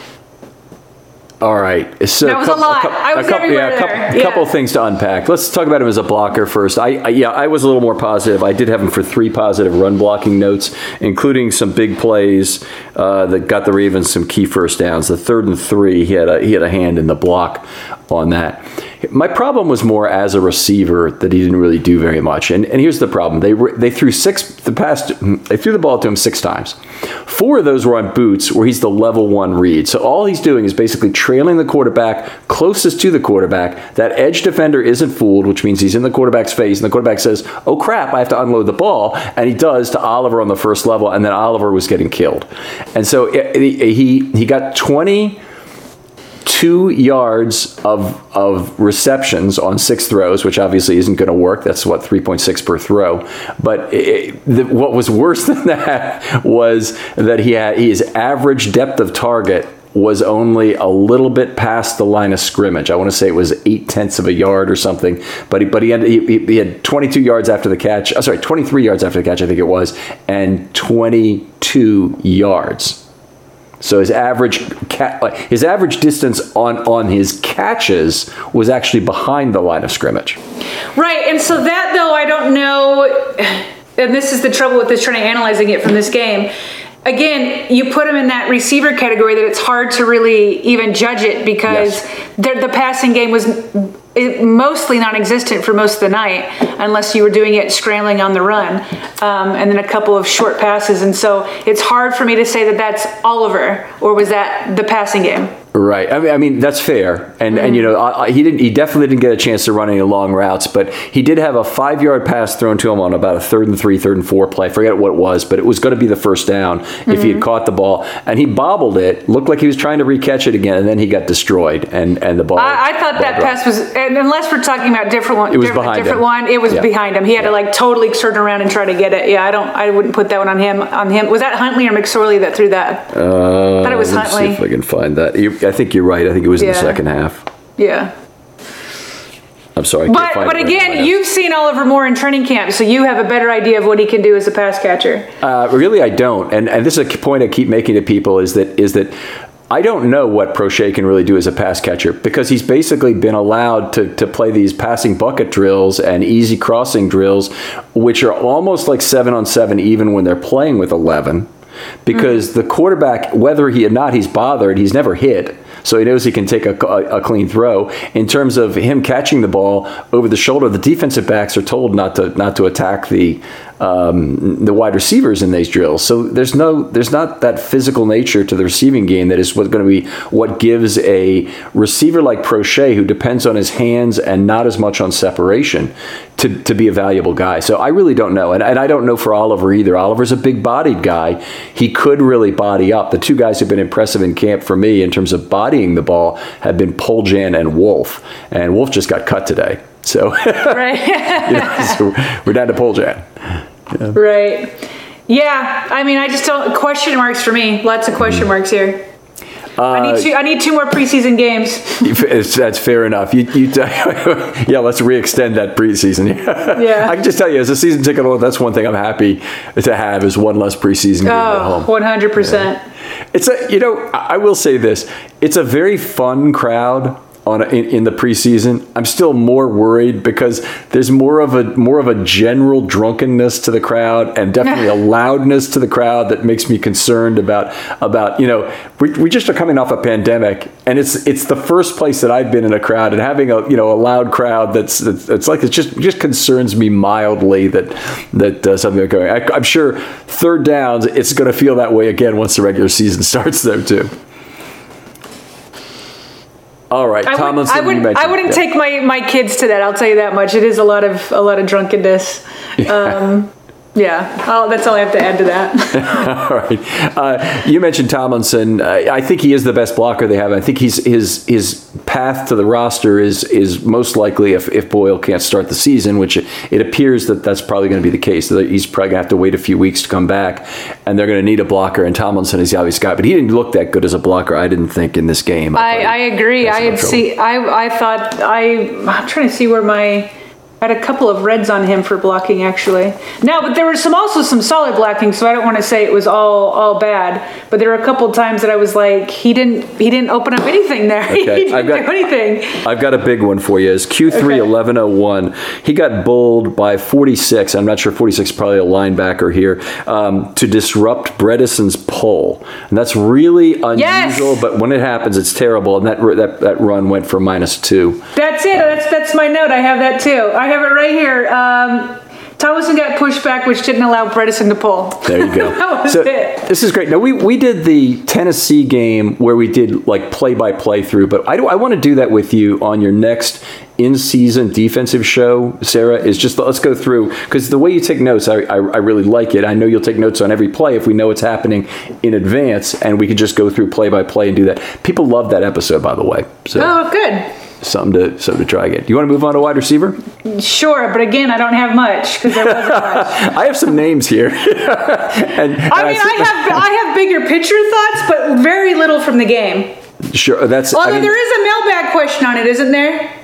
All right. So That was a lot. I was a couple, everywhere yeah, there. a couple Yeah. of things to unpack. Let's talk about him as a blocker first. I, I yeah, I was a little more positive. I did have him for three positive run blocking notes, including some big plays uh, that got the Ravens some key first downs. The third and three, he had a he had a hand in the block on that. My problem was more as a receiver that he didn't really do very much. And, and here's the problem: they were- they threw six the past they threw the ball to him six times. Four of those were on boots, where he's the level one read. So all he's doing is basically trailing the quarterback closest to the quarterback. That edge defender isn't fooled, which means he's in the quarterback's face, and the quarterback says, "Oh crap, I have to unload the ball," and he does to Oliver on the first level, and then Oliver was getting killed. And so it- it- he he got twenty two yards of of receptions on six throws, which obviously isn't going to work. That's what three point six per throw. But it, the, what was worse than that was that he had his average depth of target was only a little bit past the line of scrimmage. I want to say it was eight tenths of a yard or something. But he, but he had he, he had 22 yards after the catch. Oh, sorry, 23 yards after the catch, I think it was, and 22 yards. So his average his average distance on on his catches was actually behind the line of scrimmage. Right, and so that though I don't know, and this is the trouble with this trying to analyzing it from this game. Again, you put him in that receiver category that it's hard to really even judge it because Yes. the, the passing game was mostly non-existent for most of the night, unless you were doing it scrambling on the run, um, and then a couple of short passes. And so it's hard for me to say that that's Oliver or was that the passing game. Right. I mean, I mean that's fair, and and you know I, I- he didn't. He definitely didn't get a chance to run any long routes, but he did have a five yard pass thrown to him on about a third and three, third and four play. I forget what it was, but it was going to be the first down if he had caught the ball, and he bobbled it. Looked like he was trying to recatch it again, and then he got destroyed, and and the ball. I, I thought that dropped. pass was, and unless we're talking about different one, It was different, behind different him. one, it was Yeah. behind him. He had to like totally turn around and try to get it. Yeah, I don't, I wouldn't put that one on him. On him, was that Huntley or McSorley that threw that? Uh, thought it was let's see if I can find that. You, I think you're right. I think it was in the Yeah. second half. Yeah, I'm sorry. I can't but find but it right now. again, you've seen Oliver more in training camp, so you have a better idea of what he can do as a pass catcher. Uh, really, I don't. And and this is a point I keep making to people is that is that I don't know what Proche can really do as a pass catcher because he's basically been allowed to, to play these passing bucket drills and easy crossing drills, which are almost like seven on seven, even when they're playing with 11. Because the quarterback, whether he or not he's bothered, he's never hit. So he knows he can take a, a, a clean throw. In terms of him catching the ball over the shoulder, the defensive backs are told not to not to attack the um, the wide receivers in these drills. So there's no there's not that physical nature to the receiving game that is what's going to be what gives a receiver like Proche, who depends on his hands and not as much on separation, to, to be a valuable guy. So I really don't know, and, and I don't know for Oliver either. Oliver's a big bodied guy. He could really body up. The two guys who've been impressive in camp for me in terms of bodying the ball have been Poljan and Wolf, and Wolf just got cut today. So, Right. you know, so we're down to Poljan. Right. Yeah. I mean, I just don't question marks for me. Lots of question marks here. I Uh, need two. I need two more preseason games. That's fair enough. You, you t- yeah, let's re-extend that preseason. Yeah. I can just tell you, as a season ticket holder, that's one thing I'm happy to have is one less preseason game at Oh, home. 100 percent. It's a, you know, I I will say this: it's a very fun crowd on a, in, in the preseason. I'm still more worried because there's more of a more of a general drunkenness to the crowd and definitely a loudness to the crowd that makes me concerned about about you know we, we just are coming off a pandemic and it's it's the first place that I've been in a crowd and having a you know a loud crowd that's it's, it's like it just just concerns me mildly that that uh, something is going. I, I'm sure third downs it's going to feel that way again once the regular season starts though too. All right, I, would, Tomlinson. I, you would, mentioned- I wouldn't yeah. take my, my kids to that. I'll tell you that much. It is a lot of a lot of drunkenness. Um, yeah, I'll, that's all I have to add to that. All right. Uh, you mentioned Tomlinson. Uh, I think he is the best blocker they have. I think he's his his path to the roster is is most likely if, if Boyle can't start the season, which it, it appears that that's probably going to be the case. That he's probably going to have to wait a few weeks to come back, and they're going to need a blocker. And Tomlinson is the obvious guy, but he didn't look that good as a blocker. I didn't think in this game. I, thought I agree. I had see. I I thought I. I'm trying to see where my. I had a couple of reds on him for blocking actually. No, but there was some also some solid blocking, so I don't want to say it was all all bad. But there were a couple of times that I was like, he didn't he didn't open up anything there. he Okay, didn't I've got- do anything. I've got a big one for you. Is Q3 Okay. 1101. He got bowled by 46. I'm not sure 46 is probably a linebacker here um, to disrupt Bredeson's pull. And that's really unusual, Yes! but when it happens, it's terrible. And that, that, that run went for minus two. That's it. That's that's my note. I have that too. I have it right here. Um, Thomason got pushed back, which didn't allow Bredeson to pull. There you go. that was so it. This is great. Now we, we did the Tennessee game where we did like play by play through, but I do I want to do that with you on your next in season defensive show, Sarah. Is just let's go through because the way you take notes, I, I I really like it. I know you'll take notes on every play if we know what's happening in advance, and we could just go through play by play and do that. People love that episode, by the way. So Oh, good. Something to something to try again. Do you want to move on to wide receiver? Sure, but again, I don't have much because there wasn't much. I have some names here. and, and I mean, I have I have bigger picture thoughts, but very little from the game. sure that's. Although I mean, there is a mailbag question on it, isn't there?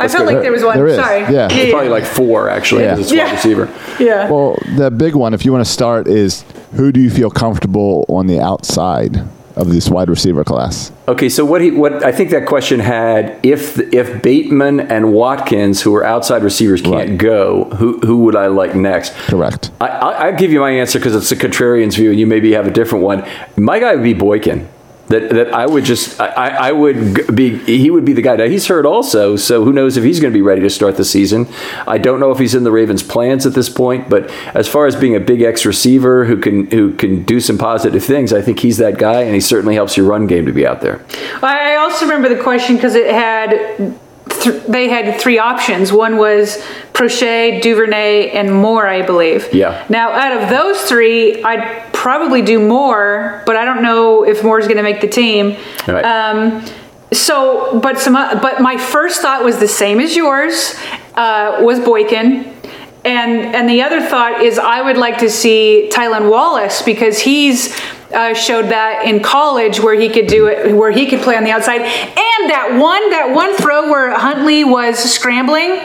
I felt like there was one. There is, Sorry. yeah. yeah, Probably like four actually. Yeah. because It's Yeah. wide receiver. yeah. Well, the big one, if you want to start, is who do you feel comfortable on the outside of this wide receiver class? Okay, so what he what I think that question had if if Bateman and Watkins, who are outside receivers, can't Right. go, who who would I like next? Correct. I, I I'll give you my answer because it's a contrarian's view, and you maybe have a different one. My guy would be Boykin. That that I would just I, I would be he would be the guy. Now he's hurt also, so who knows if he's going to be ready to start the season. I don't know if he's in the Ravens' plans at this point, but as far as being a big X receiver who can who can do some positive things, I think he's that guy, and he certainly helps your run game to be out there. I also remember the question because it had th- they had three options. One was Proche, Duvernay, and Moore, I believe. Yeah. Now, out of those three, I'd probably do Moore, but I don't know if Moore's going to make the team. Right. Um, so, but some, uh, but my first thought was the same as yours. Uh, was Boykin. And and the other thought is I would like to see Tylan Wallace because he's uh, showed that in college where he could do it, where he could play on the outside. And that one, that one throw where Huntley was scrambling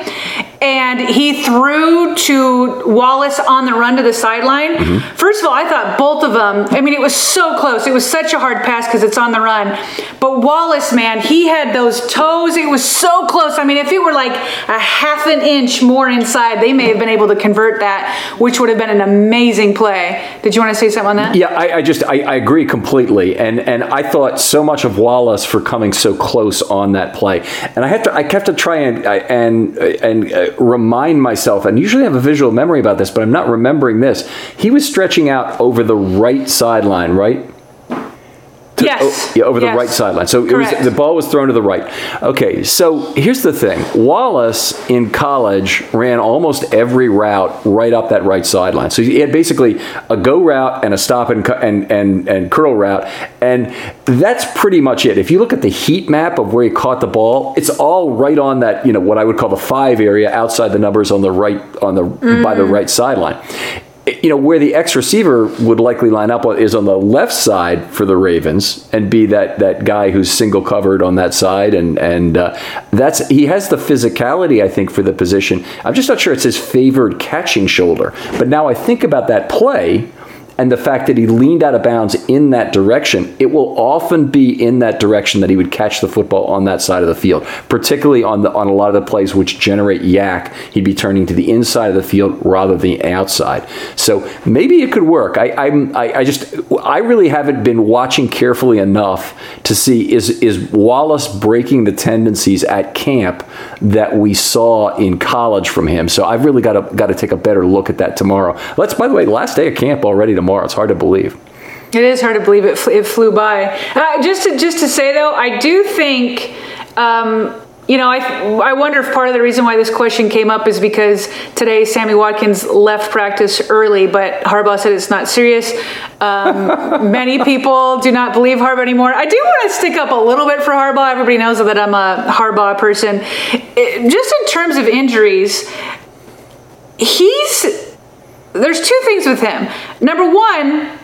and he threw to Wallace on the run to the sideline. Mm-hmm. First of all, I thought both of them, I mean, it was so close. It was such a hard pass because it's on the run. But Wallace, man, he had those toes. It was so close. I mean, if it were like a half an inch more inside, they may have been able to convert that, which would have been an amazing play. Did you want to say something on that? Yeah, I, I just I, I agree completely, and and I thought so much of Wallace for coming so close on that play, and I have to I have to try and and and remind myself, and usually I have a visual memory about this, but I'm not remembering this. He was stretching out over the right sideline, right? To- Yes. oh, yeah, over the Yes. right sideline. So it Correct. was the ball was thrown to the right. Okay, so here's the thing: Wallace in college ran almost every route right up that right sideline. So he had basically a go route and a stop and and and and curl route, and that's pretty much it. If you look at the heat map of where he caught the ball, it's all right on that you know what I would call the five area outside the numbers on the right on the by the mm-hmm. right sideline you know where the X receiver would likely line up is on the left side for the Ravens and be that that guy who's single covered on that side and and uh, that's he has the physicality I think for the position. I'm just not sure it's his favored catching shoulder. But now I think about that play and the fact that he leaned out of bounds in that direction, it will often be in that direction that he would catch the football on that side of the field. Particularly on the on a lot of the plays which generate YAC, he'd be turning to the inside of the field rather than the outside. So maybe it could work. I, I'm I, I just I really haven't been watching carefully enough to see is is Wallace breaking the tendencies at camp that we saw in college from him. So I've really got to got to take a better look at that tomorrow. Let's by the way, last day of camp already tomorrow. It's hard to believe. It is hard to believe it, it flew by. Uh, just to just to say though, I do think. Um, you know, I, I wonder if part of the reason why this question came up is because today Sammy Watkins left practice early, but Harbaugh said it's not serious. Um, many people do not believe Harbaugh anymore. I do want to stick up a little bit for Harbaugh. Everybody knows that I'm a Harbaugh person. It- just in terms of injuries, he's there's two things with him. Number one,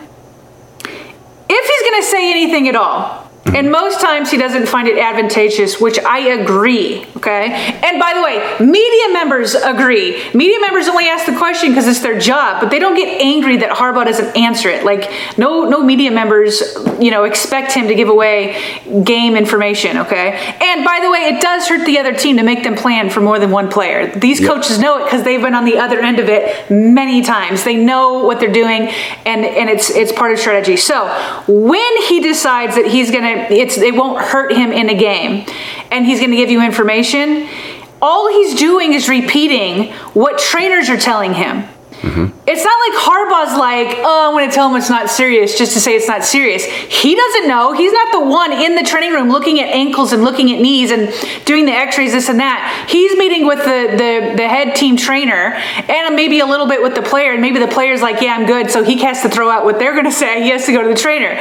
if he's going to say anything at all, and most times he doesn't find it advantageous, which I agree, okay? And by the way, media members agree. Media members only ask the question because it's their job, but they don't get angry that Harbaugh doesn't answer it. Like no no media members, you know, expect him to give away game information, okay? And by the way, it does hurt the other team to make them plan for more than one player. These coaches know it because they've been on the other end of it many times. They know what they're doing and and it's it's part of strategy. So, when he decides that he's going to it's it won't hurt him in a game and he's going to give you information, all he's doing is repeating what trainers are telling him. Mm-hmm. It's not like Harbaugh's like, oh, I'm going to tell him it's not serious just to say it's not serious. He doesn't know. He's not the one in the training room looking at ankles and looking at knees and doing the x-rays, this and that. He's meeting with the, the, the head team trainer and maybe a little bit with the player. And maybe the player's like, yeah, I'm good. So he has to throw out what they're going to say. He has to go to the trainer.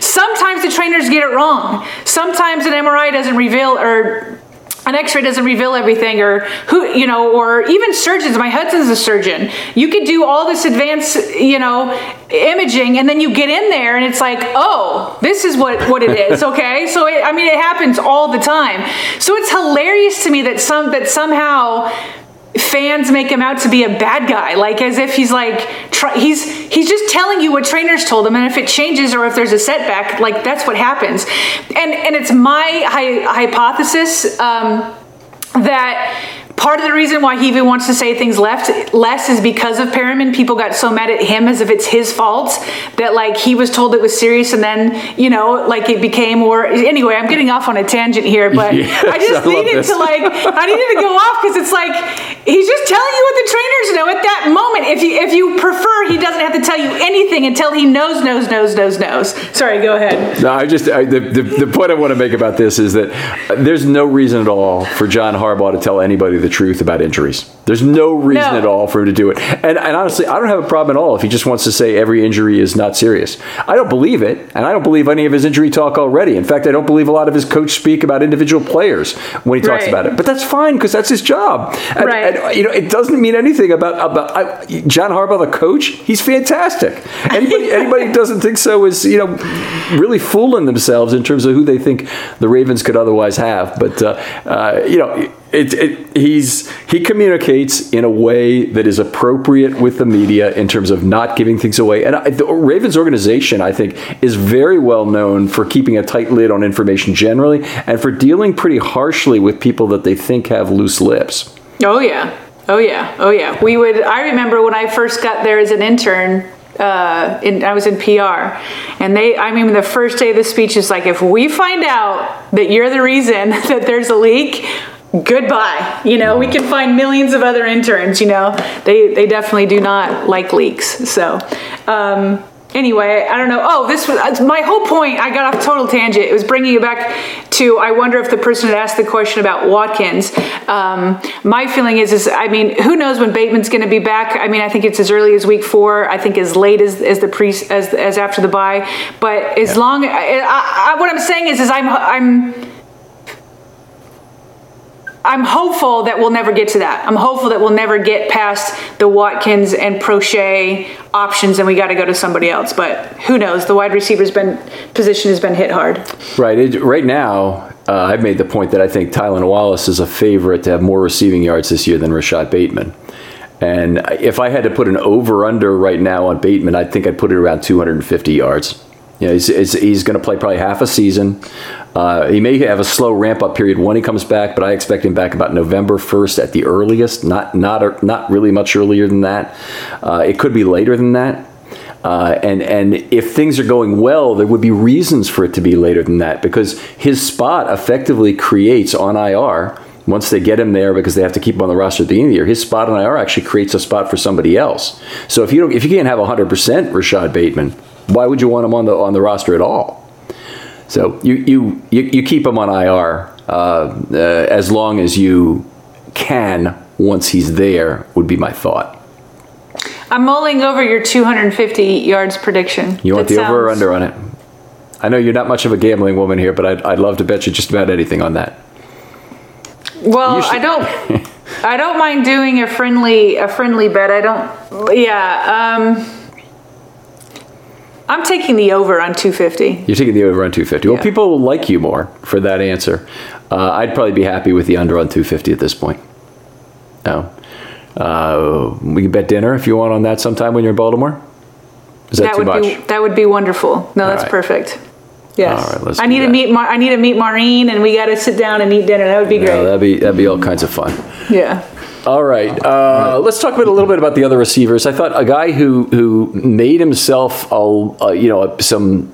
Sometimes the trainers get it wrong. Sometimes an MRI doesn't reveal or an x-ray doesn't reveal everything or who you know or even surgeons my husband's a surgeon. You could do all this advanced you know imaging and then you get in there and it's like oh this is what what it is okay? So it, i mean it happens all the time. So it's hilarious to me that some that somehow fans make him out to be a bad guy. Like as if he's like try, he's he's just telling you what trainers told him and if it changes or if there's a setback like that's what happens. And and it's my hy- hypothesis um, that part of the reason why he even wants to say things left less is because of Perriman. People got so mad at him as if it's his fault that like he was told it was serious and then you know like it became or anyway. I'm getting off on a tangent here, but yes, I just I needed to like I needed to go off because it's like he's just telling you what the trainers know at that moment. If you if you prefer, he doesn't have to tell you anything until he knows knows knows knows knows. Sorry, go ahead. No, I just I, the, the the point I want to make about this is that there's no reason at all for John Harbaugh to tell anybody the truth about injuries. There's no reason no. at all for him to do it. And, and honestly, I don't have a problem at all if he just wants to say every injury is not serious. I don't believe it, and I don't believe any of his injury talk already. In fact, I don't believe a lot of his coach speak about individual players when he talks right. about it. But that's fine because that's his job. And, right. and, you know, it doesn't mean anything about about I, John Harbaugh, the coach. He's fantastic. Anybody anybody who doesn't think so is you know really fooling themselves in terms of who they think the Ravens could otherwise have. But uh, uh, you know it, it, he's he communicates in a way that is appropriate with the media in terms of not giving things away. And I, the Ravens organization, I think, is very well known for keeping a tight lid on information generally, and for dealing pretty harshly with people that they think have loose lips. Oh yeah, oh yeah, oh yeah. We would. I remember when I first got there as an intern. Uh, in, I was in PR, and they, I mean, the first day of the speech is like, if we find out that you're the reason that there's a leak, goodbye. You know, we can find millions of other interns. You know, they they definitely do not like leaks. So. Um, anyway, I don't know. Oh, this was uh, my whole point. I got off total tangent. It was bringing you back to. I wonder if the person had asked the question about Watkins. Um, my feeling is, is I mean, who knows when Bateman's going to be back? I mean, I think it's as early as week four. I think as late as, as the pre as as after the bye. But as yeah. long, I, I, what I'm saying is, is I'm I'm I'm hopeful that we'll never get to that. I'm hopeful that we'll never get past the Watkins and Proche options and we got to go to somebody else. But who knows? The wide receiver's been position has been hit hard. Right. It, right now, uh, I've made the point that I think Tylan Wallace is a favorite to have more receiving yards this year than Rashod Bateman. And if I had to put an over under right now on Bateman, I think I'd put it around 250 yards. You know, he's, he's going to play probably half a season. Uh, he may have a slow ramp up period when he comes back, but I expect him back about November 1st at the earliest. Not not not really much earlier than that. Uh, it could be later than that. Uh, and and if things are going well, there would be reasons for it to be later than that because his spot effectively creates on IR once they get him there because they have to keep him on the roster at the end of the year. His spot on IR actually creates a spot for somebody else. So if you don't, if you can't have 100% Rashod Bateman, why would you want him on the on the roster at all? So you you you, you keep him on IR uh, uh, as long as you can. Once he's there, would be my thought. I'm mulling over your 250 yards prediction. You want that the sounds... over or under on it? I know you're not much of a gambling woman here, but I'd, I'd love to bet you just about anything on that. Well, I don't. I don't mind doing a friendly a friendly bet. I don't. Yeah. Um, I'm taking the over on 250. You're taking the over on 250. Yeah. Well, people will like you more for that answer. Uh, I'd probably be happy with the under on 250 at this point. No. Uh, we can bet dinner if you want on that sometime when you're in Baltimore. Is that, that too would much? Be, that would be wonderful. No, All that's right. perfect. Yes. All right, let's I need that. to meet. Mar- I need to meet Maureen, and we got to sit down and eat dinner. That would be great. that'd be that'd be all kinds of fun. Yeah. All right. Uh, let's talk about a little bit about the other receivers. I thought a guy who who made himself a, a you know a, some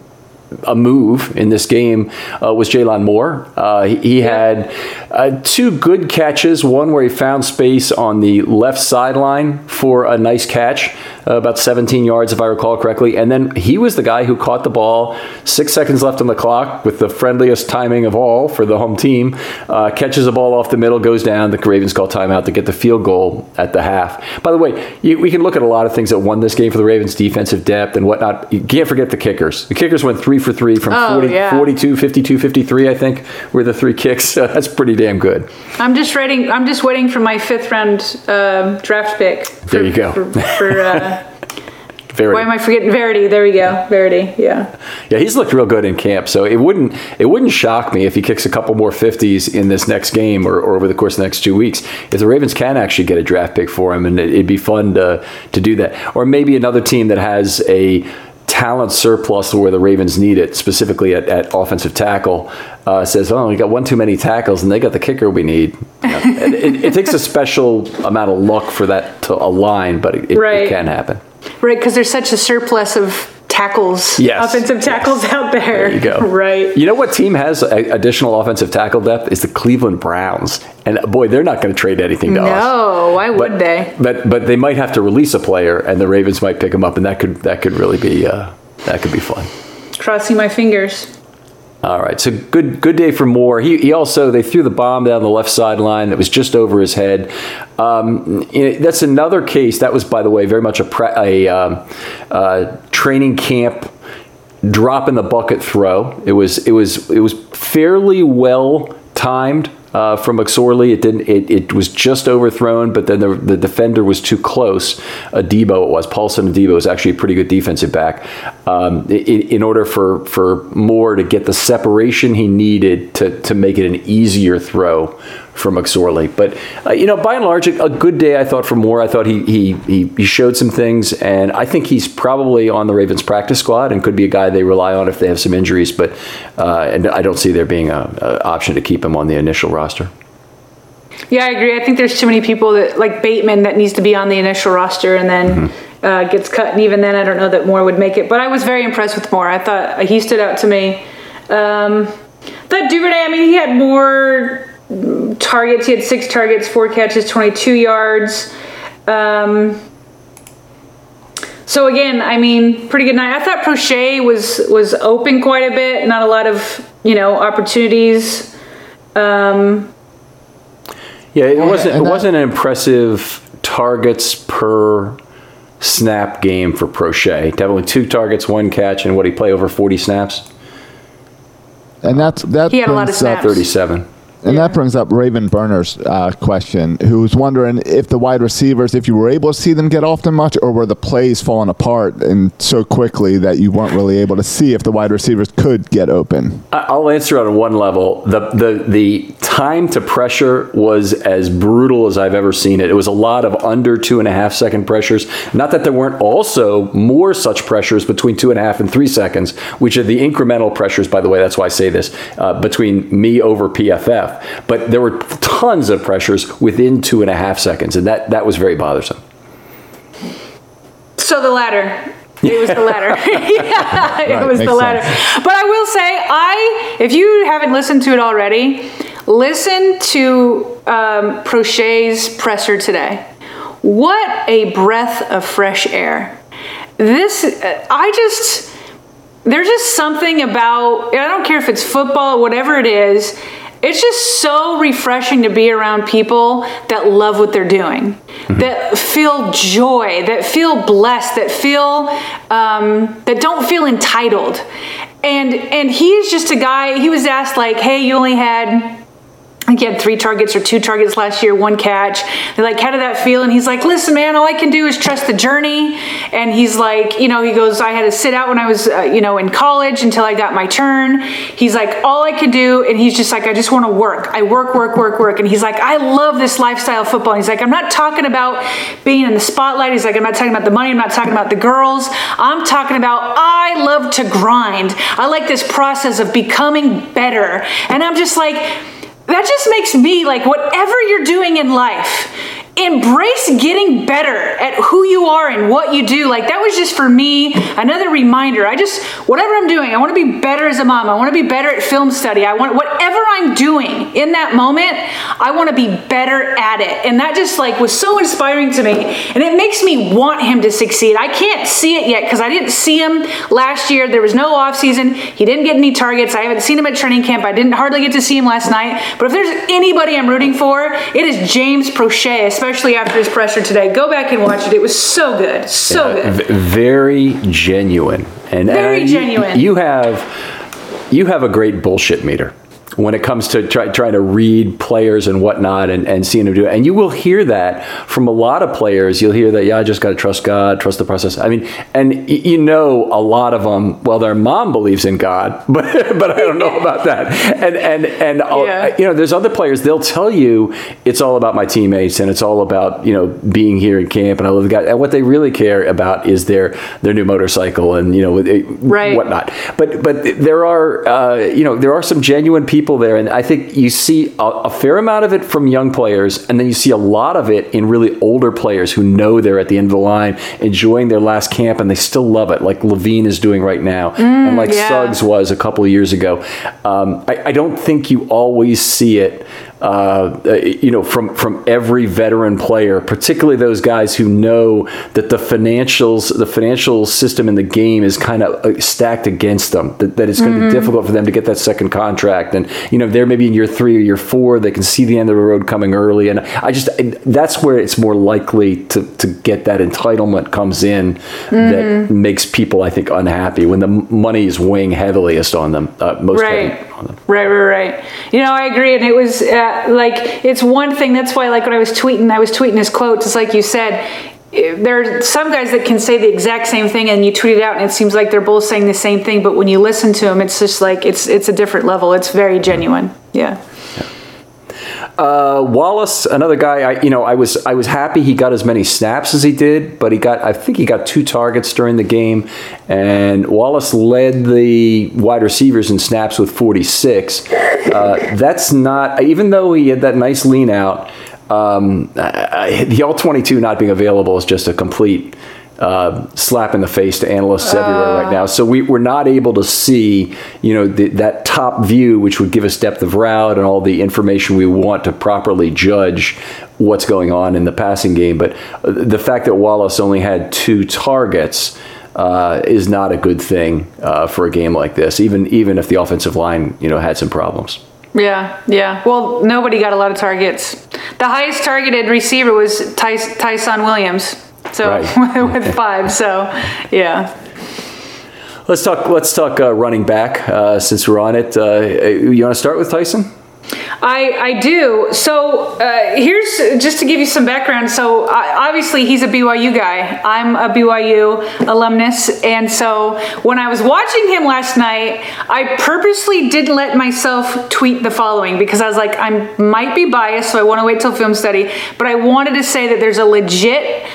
a move in this game uh, was Jaylon Moore. Uh, he, he had uh, two good catches. One where he found space on the left sideline for a nice catch uh, about 17 yards, if I recall correctly. And then he was the guy who caught the ball, six seconds left on the clock, with the friendliest timing of all for the home team. Uh, catches the ball off the middle, goes down. The Ravens call timeout to get the field goal at the half. By the way, you, we can look at a lot of things that won this game for the Ravens' defensive depth and whatnot. You can't forget the kickers. The kickers went three for three from oh, 40, yeah. 42, 52, 53, I think, were the three kicks. that's pretty damn good. I'm just waiting. I'm just waiting for my fifth round um, draft pick. For, there you go. For, for uh, Verity. Why am I forgetting Verity? There we go, Verity. Yeah. Yeah, he's looked real good in camp. So it wouldn't it wouldn't shock me if he kicks a couple more fifties in this next game or, or over the course of the next two weeks. If the Ravens can actually get a draft pick for him, and it, it'd be fun to to do that. Or maybe another team that has a talent surplus where the Ravens need it, specifically at, at offensive tackle, uh, says, "Oh, we got one too many tackles, and they got the kicker we need." You know, it, it, it, takes a special amount of luck for that to align, but it, right. it can happen. Right, because there's such a surplus of tackles, yes. offensive tackles yes. out there. There you go. Right. You know what team has additional offensive tackle depth is the Cleveland Browns, and boy, they're not going to trade anything to no, us. No, why would but, they? But but they might have to release a player, and the Ravens might pick him up, and that could that could really be uh, that could be fun. Crossing my fingers. All right, so good good day for Moore. He, he also they threw the bomb down the left sideline that was just over his head. Um, you know, that's another case. That was, by the way, very much a, pre, a um, uh, training camp drop in the bucket throw. It was it was it was fairly well timed uh, from McSorley. It didn't. It, it was just overthrown, but then the, the defender was too close. Adebo it was. Paulson Adebo was actually a pretty good defensive back. Um, in, in, order for for Moore to get the separation he needed to to make it an easier throw for McSorley. But uh, you know, by and large, a, a, good day I thought for Moore. I thought he, he he he showed some things, and I think he's probably on the Ravens practice squad and could be a guy they rely on if they have some injuries. But uh, and I don't see there being a, a, option to keep him on the initial roster. Yeah, I agree. I think there's too many people that like Bateman that needs to be on the initial roster and then. Mm-hmm. Uh, gets cut, and even then, I don't know that Moore would make it. But I was very impressed with Moore. I thought he stood out to me. Um, that Duvernay, I mean, he had more targets. He had six targets, four catches, 22 yards. Um, so again, I mean, pretty good night. I thought Proche was was open quite a bit. Not a lot of you know opportunities. Um, yeah, it wasn't. It wasn't an impressive targets per snap game for Proche. Definitely two targets, one catch, and what he play over forty snaps. And that's that. He had a lot of snaps. Thirty-seven. And yeah. that brings up Raven Burner's uh, question, who's wondering if the wide receivers, if you were able to see them get off them much, or were the plays falling apart and so quickly that you weren't really able to see if the wide receivers could get open? I'll answer on one level. The the the time to pressure was as brutal as I've ever seen it. It was a lot of under two and a half second pressures. Not that there weren't also more such pressures between two and a half and three seconds, which are the incremental pressures. By the way, that's why I say this uh, between me over PFF. But there were tons of pressures within two and a half seconds, and that, that was very bothersome. So the latter. It was the latter. yeah, it right, was the latter. Sense. But I will say, I if you haven't listened to it already, listen to um, Proche's presser today. What a breath of fresh air! This, I just, there's just something about. I don't care if it's football, whatever it is it's just so refreshing to be around people that love what they're doing, mm-hmm. that feel joy, that feel blessed, that feel um, that don't feel entitled. And and he's just a guy. He was asked like, "Hey, you only had." I think he had three targets or two targets last year, one catch. They're like, how did that feel? And he's like, listen, man, all I can do is trust the journey. And he's like, you know, he goes, I had to sit out when I was, uh, you know, in college until I got my turn. He's like, all I can do, and he's just like, I just want to work. I work, work, work, work. And he's like, I love this lifestyle of football. And he's like, I'm not talking about being in the spotlight. He's like, I'm not talking about the money. I'm not talking about the girls. I'm talking about I love to grind. I like this process of becoming better. And I'm just like, that just makes me like whatever you're doing in life embrace getting better at who you are and what you do. Like that was just for me another reminder. I just whatever I'm doing, I want to be better as a mom. I want to be better at film study. I want whatever I'm doing in that moment, I want to be better at it. And that just like was so inspiring to me. And it makes me want him to succeed. I can't see it yet because I didn't see him last year. There was no off season. He didn't get any targets. I haven't seen him at training camp. I didn't hardly get to see him last night. But if there's anybody I'm rooting for, it is James Proche, especially after his pressure today. Go back and watch it. It was so good, so yeah, good. V- very genuine, and very and genuine. You, you have you have a great bullshit meter. When it comes to try, trying to read players and whatnot and, and seeing them do it. And you will hear that from a lot of players. You'll hear that, yeah, I just got to trust God, trust the process. I mean, and you know, a lot of them, well, their mom believes in God, but, but I don't know about that. And, and, and, yeah. you know, there's other players, they'll tell you it's all about my teammates and it's all about, you know, being here in camp and I love the guy. And what they really care about is their, their new motorcycle and, you know, right. whatnot. But, but there are, uh, you know, there are some genuine people people there, and I think you see a, a, fair amount of it from young players, and then you see a lot of it in really older players who know they're at the end of the line, enjoying their last camp, and they still love it, like Levine is doing right now, mm, and like yeah. Suggs was a couple of years ago. Um, I, I don't think you always see it uh, you know, from from every veteran player, particularly those guys who know that the financials, the financial system in the game is kind of uh, stacked against them. That, that it's going to mm-hmm. be difficult for them to get that second contract, and you know, they're maybe in year three or year four, they can see the end of the road coming early, and I just that's where it's more likely to to get that entitlement comes in mm-hmm. that makes people, I think, unhappy when the money is weighing heaviest on them, uh, most right. On them. Right, right, right. You know, I agree, and it was. Uh, like it's one thing. That's why, like when I was tweeting, I was tweeting his quotes. It's like you said. There are some guys that can say the exact same thing, and you tweet it out, and it seems like they're both saying the same thing. But when you listen to them, it's just like it's it's a different level. It's very genuine. Yeah. Uh, Wallace, another guy. I you know I was I was happy he got as many snaps as he did, but he got I think he got two targets during the game, and Wallace led the wide receivers in snaps with 46. Uh, that's not even though he had that nice lean out. Um, the all 22 not being available is just a complete uh, slap in the face to analysts uh. everywhere right now. So we, we're not able to see, you know, the, that top view, which would give us depth of route and all the information we want to properly judge what's going on in the passing game. But uh, the fact that Wallace only had two targets. Uh, is not a good thing uh, for a game like this, even even if the offensive line, you know, had some problems. Yeah, yeah. Well, nobody got a lot of targets. The highest targeted receiver was Ty- Ty'Son Williams. So right. with five, so yeah. Let's talk. Let's talk uh, running back uh, since we're on it. Uh, you want to start with Ty'Son? I, I do. So uh, here's just to give you some background. So uh, obviously he's a BYU guy. I'm a BYU alumnus, and so when I was watching him last night, I purposely didn't let myself tweet the following because I was like, I might be biased, so I want to wait till film study. But I wanted to say that there's a legit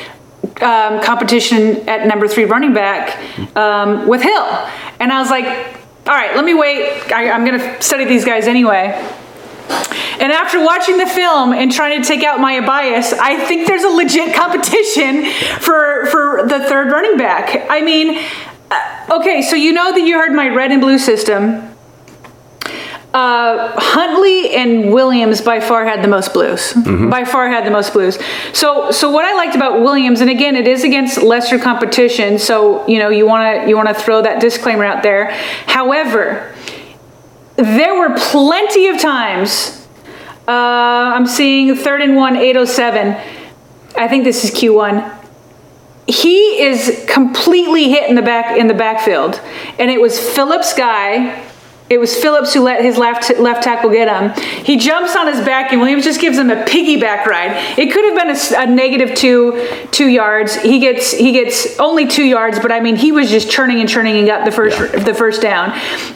um, competition at number three running back um, with Hill. And I was like, all right, let me wait. I, I'm going to study these guys anyway. And after watching the film and trying to take out my bias, I think there's a legit competition for for the third running back. I mean, uh, okay, so you know that you heard my red and blue system. Uh, Huntley and Williams by far had the most blues. Mm-hmm. By far had the most blues. So, so what I liked about Williams, and again, it is against lesser competition, so you know you want to you want to throw that disclaimer out there. However, there were plenty of times. Uh, I'm seeing third and one, 807. I think this is Q1 he is completely hit in the back in the backfield and it was phillips guy it was Phillips who let his left left tackle get him. He jumps on his back, and Williams just gives him a piggyback ride. It could have been a, a negative two two yards. He gets he gets only two yards, but I mean he was just churning and churning and got the first yeah. the first down.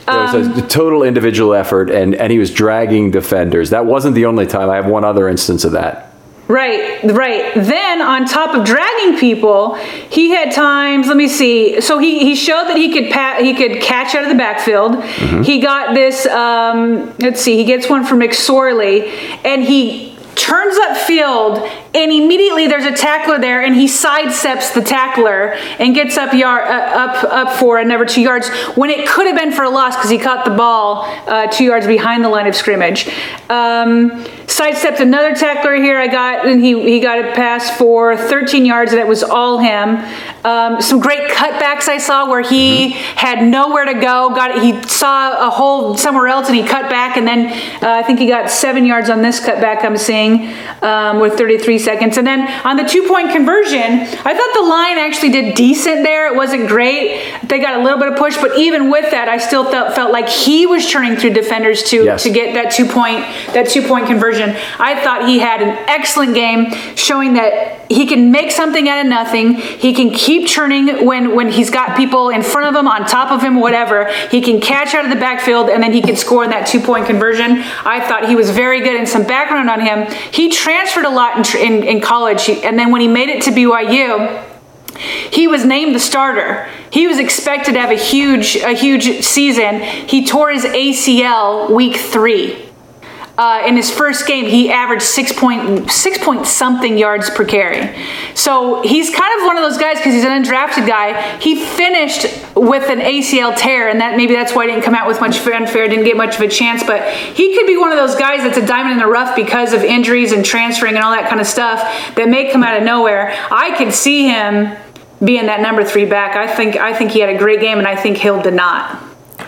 Um, it was a um, total individual effort, and and he was dragging defenders. That wasn't the only time. I have one other instance of that. Right, right. Then on top of dragging people, he had times. Let me see. So he, he showed that he could pat, he could catch out of the backfield. Mm-hmm. He got this. Um, let's see. He gets one from McSorley, and he turns upfield and immediately there's a tackler there and he sidesteps the tackler and gets up yard uh, up up for another two yards when it could have been for a loss because he caught the ball uh, two yards behind the line of scrimmage um, sidestepped another tackler here i got and he, he got a pass for 13 yards and it was all him um, some great cutbacks i saw where he mm-hmm. had nowhere to go got he saw a hole somewhere else and he cut back and then uh, i think he got seven yards on this cutback i'm seeing um, with 33 seconds. And then on the two point conversion, I thought the line actually did decent there. It wasn't great. They got a little bit of push, but even with that, I still felt felt like he was churning through defenders to yes. to get that two point that two point conversion. I thought he had an excellent game, showing that he can make something out of nothing. He can keep churning when when he's got people in front of him, on top of him, whatever. He can catch out of the backfield, and then he can score in that two point conversion. I thought he was very good. And some background on him, he transferred a lot in, in, in college, and then when he made it to BYU he was named the starter. He was expected to have a huge, a huge season. He tore his ACL week three. Uh, in his first game, he averaged six point six point something yards per carry. So he's kind of one of those guys because he's an undrafted guy. He finished with an ACL tear, and that maybe that's why he didn't come out with much fanfare, didn't get much of a chance. But he could be one of those guys that's a diamond in the rough because of injuries and transferring and all that kind of stuff that may come out of nowhere. I could see him being that number three back. I think I think he had a great game, and I think Hill did not.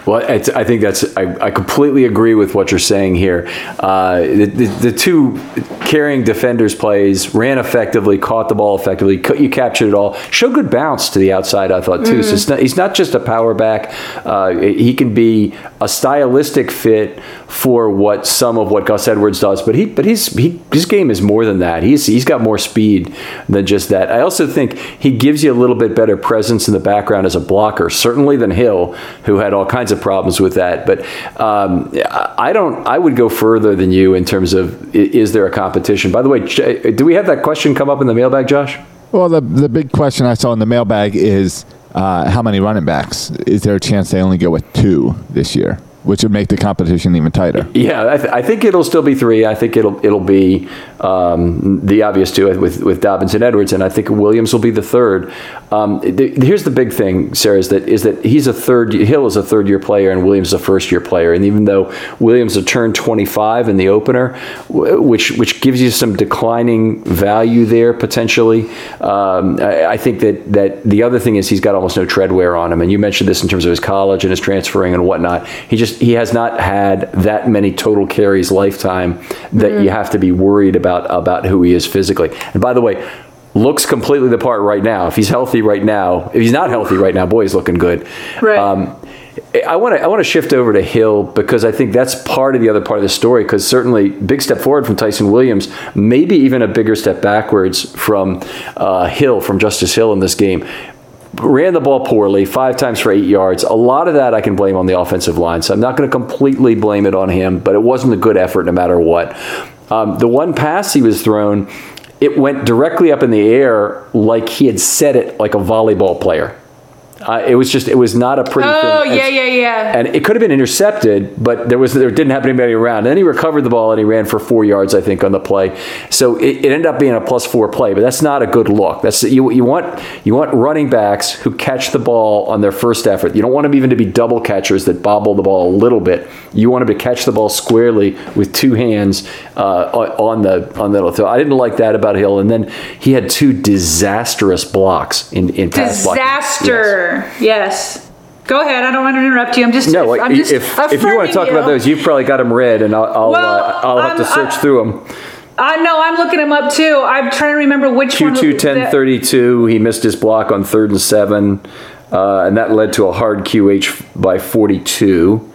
Well, I think that's I, I, completely agree with what you're saying here. Uh, the, the, the, two carrying defenders plays ran effectively, caught the ball effectively, you captured it all. Showed good bounce to the outside, I thought too. Mm-hmm. So not, he's not just a power back. Uh, he can be a stylistic fit for what some of what Gus Edwards does, but he but he's he, his game is more than that. He's he's got more speed than just that. I also think he gives you a little bit better presence in the background as a blocker, certainly than Hill, who had all kinds of problems with that. But um, I don't. I would go further than you in terms of is there a competition? By the way, do we have that question come up in the mailbag, Josh? Well, the the big question I saw in the mailbag is uh, how many running backs? Is there a chance they only go with two this year? Which would make the competition even tighter. Yeah, I, th- I, think it'll still be three. I think it'll it'll be um, the obvious two with with Dobbins and Edwards, and I think Williams will be the third. Um, th- here's the big thing, Sarah, is that is that he's a third. Hill is a third year player, and Williams is a first year player. And even though Williams has turned 25 in the opener, which which gives you some declining value there potentially, um, I, I think that that the other thing is he's got almost no tread wear on him. And you mentioned this in terms of his college and his transferring and whatnot. He just he has not had that many total carries lifetime that mm-hmm. you have to be worried about about who he is physically. And by the way, looks completely the part right now. If he's healthy right now, if he's not healthy right now, boy, he's looking good. Right. Um, I want to I want to shift over to Hill because I think that's part of the other part of the story. Because certainly, big step forward from Ty'Son Williams, maybe even a bigger step backwards from uh, Hill, from Justice Hill in this game ran the ball poorly, five times for eight yards. A lot of that I can blame on the offensive line, so I'm not going to completely blame it on him, but it wasn't a good effort no matter what. Um, the one pass he was thrown, it went directly up in the air like he had set it like a volleyball player. Uh, it was just it was not a pretty. Oh thing. yeah, yeah, yeah. And it could have been intercepted, but there was there didn't have anybody around. And then he recovered the ball and he ran for four yards, I think, on the play. So it, it ended up being a plus four play, but that's not a good look. That's you you want you want running backs who catch the ball on their first effort. You don't want them even to be double catchers that bobble the ball a little bit. You want them to catch the ball squarely with two hands uh, on the on the throw. I didn't like that about Hill, and then he had two disastrous blocks in in pass disaster. Yes. Go ahead. I don't want to interrupt you. I'm just no. I'm just if, if you want to talk you. about those, you've probably got them read, and I'll I'll, well, uh, I'll have to search I, through them. I know. I'm looking them up too. I'm trying to remember which Q2 one. Q2 10 32. He missed his block on third and seven, uh, and that led to a hard QH by 42.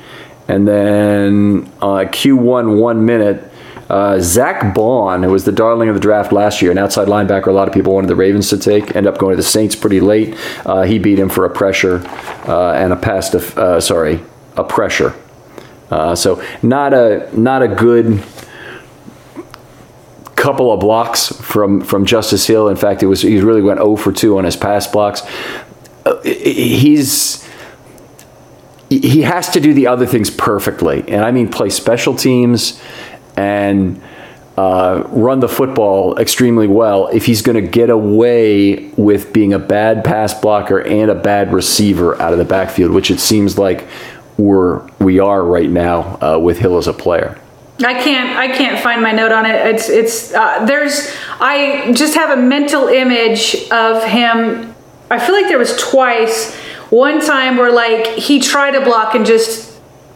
And then uh, Q1 one minute uh, Zack Baun, who was the darling of the draft last year, an outside linebacker, a lot of people wanted the Ravens to take, end up going to the Saints pretty late. Uh, he beat him for a pressure uh, and a pass to, uh, sorry, a pressure. Uh, so not a not a good couple of blocks from from Justice Hill. In fact, it was he really went 0 for 2 on his pass blocks. He's he has to do the other things perfectly, and I mean play special teams and uh, run the football extremely well if he's going to get away with being a bad pass blocker and a bad receiver out of the backfield, which it seems like we're we are right now uh, with Hill as a player. I can't I can't find my note on it. It's it's uh, there's I just have a mental image of him. I feel like there was twice. One time where like he tried to block and just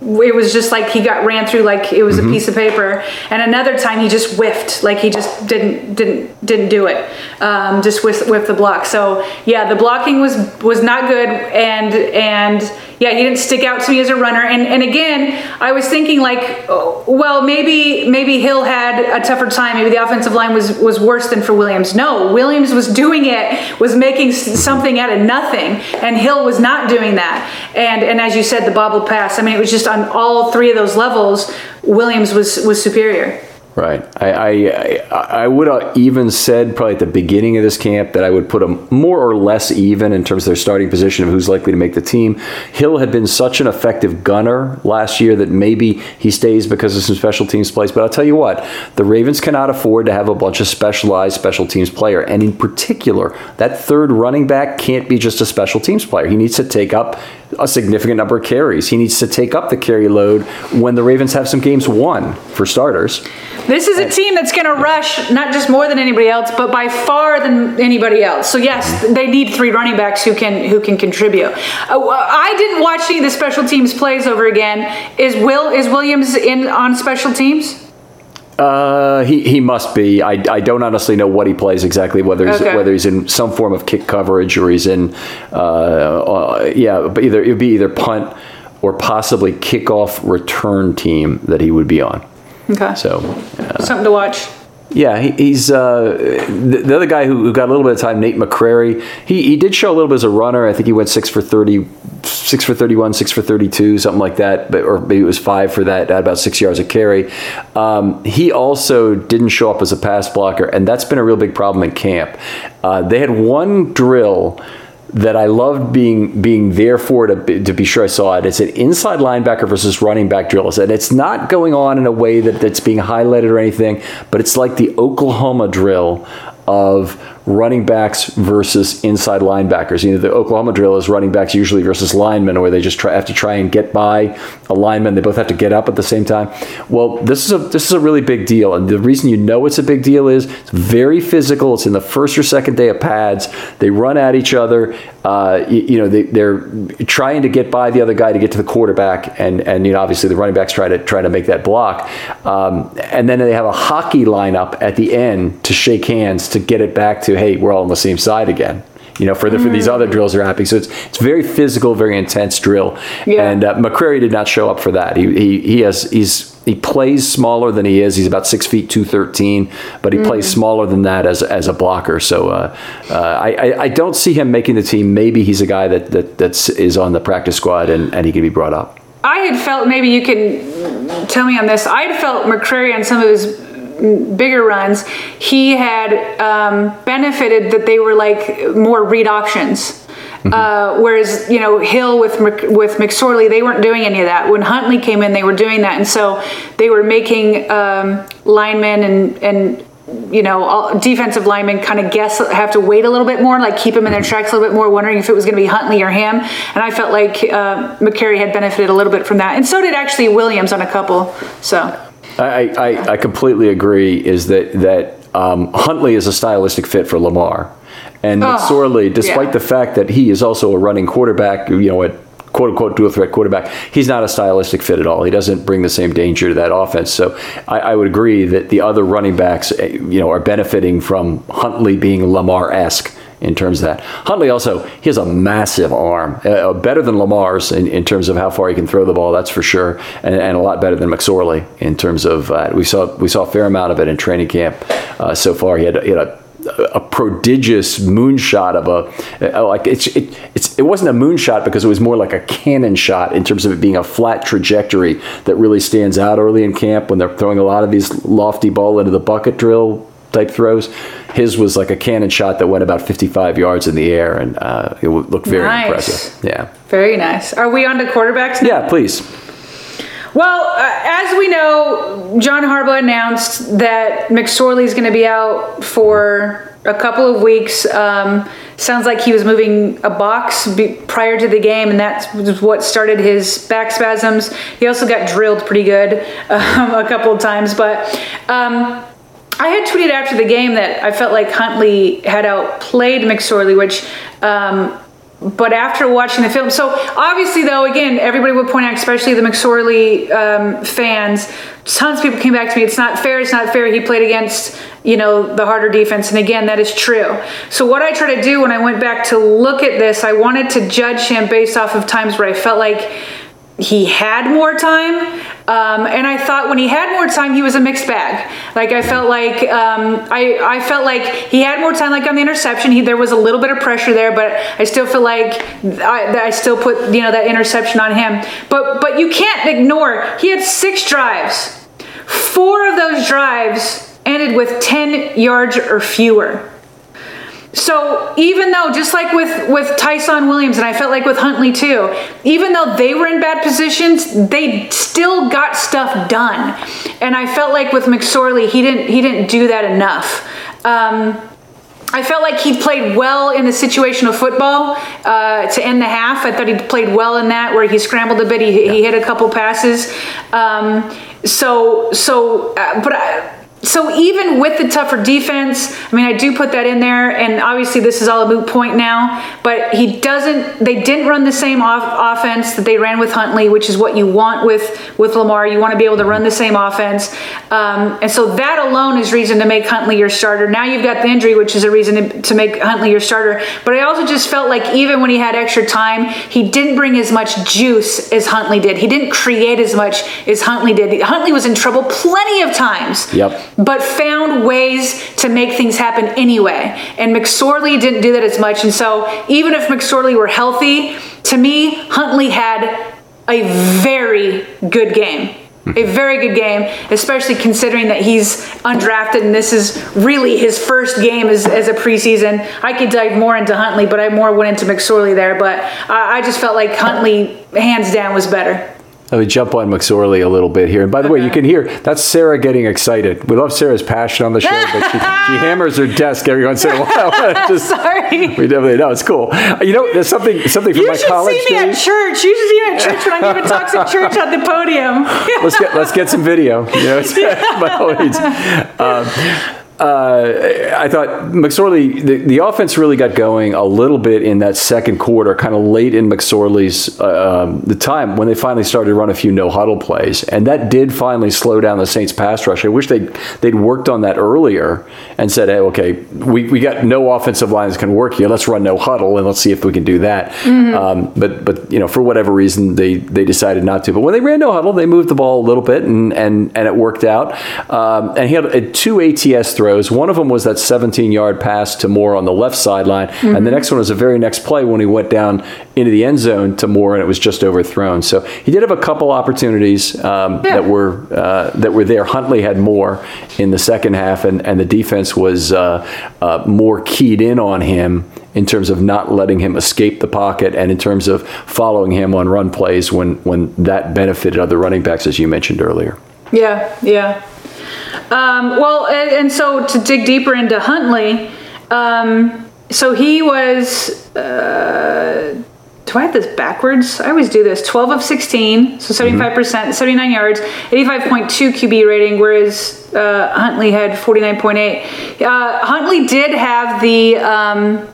it was just like he got ran through like it was a piece of paper. And another time he just whiffed like he just didn't didn't didn't do it um, just whiffed, whiffed the block. So yeah the blocking was was not good. And and yeah he didn't stick out to me as a runner. And and again i was thinking like oh, well maybe maybe hill had a tougher time. Maybe the offensive line was was worse than for williams. No williams was doing it was making something out of nothing and hill was not doing that. And and as you said the bobble pass i mean it was just on all three of those levels williams was was superior Right. I I, I, would have even said probably at the beginning of this camp that I would put them more or less even in terms of their starting position of who's likely to make the team. Hill had been such an effective gunner last year that maybe he stays because of some special teams plays. But I'll tell you what, the Ravens cannot afford to have a bunch of specialized special teams player, and in particular, that third running back can't be just a special teams player. He needs to take up a significant number of carries. He needs to take up the carry load when the Ravens have some games won for starters. This is a team that's going to rush not just more than anybody else, but by far than anybody else. So yes, they need three running backs who can who can contribute. Uh, I didn't watch any of the special teams plays over again. Is Will is Williams in on special teams? Uh, he, he must be. I, I don't honestly know what he plays exactly. Whether he's Okay. whether he's in some form of kick coverage or he's in, uh, uh, yeah, but either it would be either punt or possibly kickoff return team that he would be on. Okay, So something to watch. Yeah, he, he's uh, the, the other guy who, who got a little bit of time, Nate McCrary. He, he did show a little bit as a runner. I think he went six for 30, six for 31, six for 32, something like that. But, or maybe it was five for that, at about six yards of carry. Um, he also didn't show up as a pass blocker, and that's been a real big problem in camp. Uh, they had one drill that I loved being being there for to be, to be sure I saw it. It's an inside linebacker versus running back drill, and it's not going on in a way that, that's being highlighted or anything, but it's like the Oklahoma drill of running backs versus inside linebackers. You know, the Oklahoma drill is running backs usually versus linemen, where they just try, have to try and get by a lineman. They both have to get up at the same time. Well, this is a this is a really big deal, and the reason you know it's a big deal is it's very physical. It's in the first or second day of pads. They run at each other. Uh, you, you know, they, they're trying to get by the other guy to get to the quarterback, and and you know, obviously the running backs try to try to make that block, um, and then they have a hockey lineup at the end to shake hands to get it back to hey, we're all on the same side again. You know, for the, for these other drills are happening, so it's it's very physical, very intense drill. Yeah. And uh, McCrary did not show up for that. He he, he has he's he plays smaller than he is. He's about six feet two thirteen, but he plays smaller than that as as a blocker. So uh, uh, I, I I don't see him making the team. Maybe he's a guy that that that's is on the practice squad and, and he can be brought up. I had felt maybe you can tell me on this. I had felt McCrary on some of his bigger runs. He had um, benefited that they were like more read options. Uh, whereas you know Hill with Mc, with McSorley, they weren't doing any of that. When Huntley came in, they were doing that, and so they were making um, linemen and and you know, all, defensive linemen kind of guess, have to wait a little bit more, like keep them in their tracks a little bit more, wondering if it was going to be Huntley or him. And I felt like uh, McCrary had benefited a little bit from that, and so did actually Williams on a couple. So I, I, I completely agree. Is that that um, Huntley is a stylistic fit for Lamar, and Oh, McSorley, despite yeah. the fact that he is also a running quarterback, you know, at quote unquote dual threat quarterback, he's not a stylistic fit at all. He doesn't bring the same danger to that offense. So I, I would agree that the other running backs, eh, you know, are benefiting from Huntley being Lamar esque in terms of that. Huntley also he has a massive arm, uh, better than Lamar's in, in terms of how far he can throw the ball. That's for sure, and, and a lot better than McSorley in terms of uh, we saw we saw a fair amount of it in training camp uh, so far. He had, he had a a prodigious moonshot of a uh, like it's it, it's it wasn't a moonshot because it was more like a cannon shot in terms of it being a flat trajectory that really stands out early in camp when they're throwing a lot of these lofty ball into the bucket drill type throws. His was like a cannon shot that went about 55 yards in the air, and uh, it would look very Nice. impressive. Yeah, very nice. Are we on to quarterbacks now? yeah. Please. Well, uh, as we know, John Harbaugh announced that McSorley is going to be out for a couple of weeks. Um, sounds like he was moving a box be- prior to the game, and that was what started his back spasms. He also got drilled pretty good um, a couple of times, but. Um, I had tweeted after the game that I felt like Huntley had outplayed McSorley, which um, but after watching the film, so obviously though, again, everybody would point out, especially the McSorley um, fans, tons of people came back to me. It's not fair. It's not fair. He played against you know the harder defense, and again, that is true. So what I try to do when I went back to look at this, I wanted to judge him based off of times where I felt like he had more time um, and i thought when he had more time he was a mixed bag. Like i felt like um, I, I felt like he had more time like on the interception. He, there was a little bit of pressure there but i still feel like I, I still put you know that interception on him. But but you can't ignore he had six drives. Four of those drives ended with 10 yards or fewer so even though, just like with with Ty'Son Williams, and I felt like with Huntley too, even though they were in bad positions, they still got stuff done. And I felt like with McSorley, he didn't he didn't do that enough. Um, I felt like he played well in the situational football uh, to end the half. I thought he played well in that, where he scrambled a bit. He, he hit a couple passes. Um, so so, uh, but. I, so even with the tougher defense, I mean, I do put that in there, and obviously this is all a moot point now. But he doesn't. They didn't run the same off- offense that they ran with Huntley, which is what you want with with Lamar. You want to be able to run the same offense, um, and so that alone is reason to make Huntley your starter. Now you've got the injury, which is a reason to, to make Huntley your starter. But I also just felt like even when he had extra time, he didn't bring as much juice as Huntley did. He didn't create as much as Huntley did. Huntley was in trouble plenty of times. Yep but found ways to make things happen anyway. And McSorley didn't do that as much. And so even if McSorley were healthy, to me, Huntley had a very good game. A mm-hmm. very good game, especially considering that he's undrafted and this is really his first game as, as a preseason. I could dive more into Huntley, but I more went into McSorley there. But I, I just felt like Huntley, hands down, was better. Let me jump on McSorley a little bit here. And by the way, you can hear that's Sarah getting excited. We love Sarah's passion on the show, but she, she hammers her desk every once in a while. Just, Sorry. We definitely know it's cool. You know, there's something something from You my should college see me at church. You should see me at church when I'm giving talks at church on the podium. Let's get let's get some video. You know, it's- by all means. Um, uh, I thought McSorley, the, the offense really got going a little bit in that second quarter, kind of late in McSorley's uh, um, the time when they finally started to run a few no huddle plays, and that did finally slow down the Saints pass rush. I wish they they'd worked on that earlier and said, hey, okay, we, we got no offensive lines can work here. Let's run no huddle and let's see if we can do that. Um, but but you know for whatever reason they they decided not to. But when they ran no huddle, they moved the ball a little bit and and and it worked out. Um, and he had two ATS throws. One of them was that 17 yard pass to Moore on the left sideline, and the next one was the very next play when he went down into the end zone to Moore, and it was just overthrown. So he did have a couple opportunities um, Yeah. that were uh, that were there. Huntley had more in the second half, and, and the defense was uh, uh, more keyed in on him in terms of not letting him escape the pocket, and in terms of following him on run plays when when that benefited other running backs, as you mentioned earlier. Yeah, yeah. Um, well, and, and so to dig deeper into Huntley, um, so he was. Uh, do I have this backwards? I always do this. 12 of 16, so 75%, 79 yards, 85.2 QB rating, whereas uh, Huntley had 49.8. Uh, Huntley did have the. Um,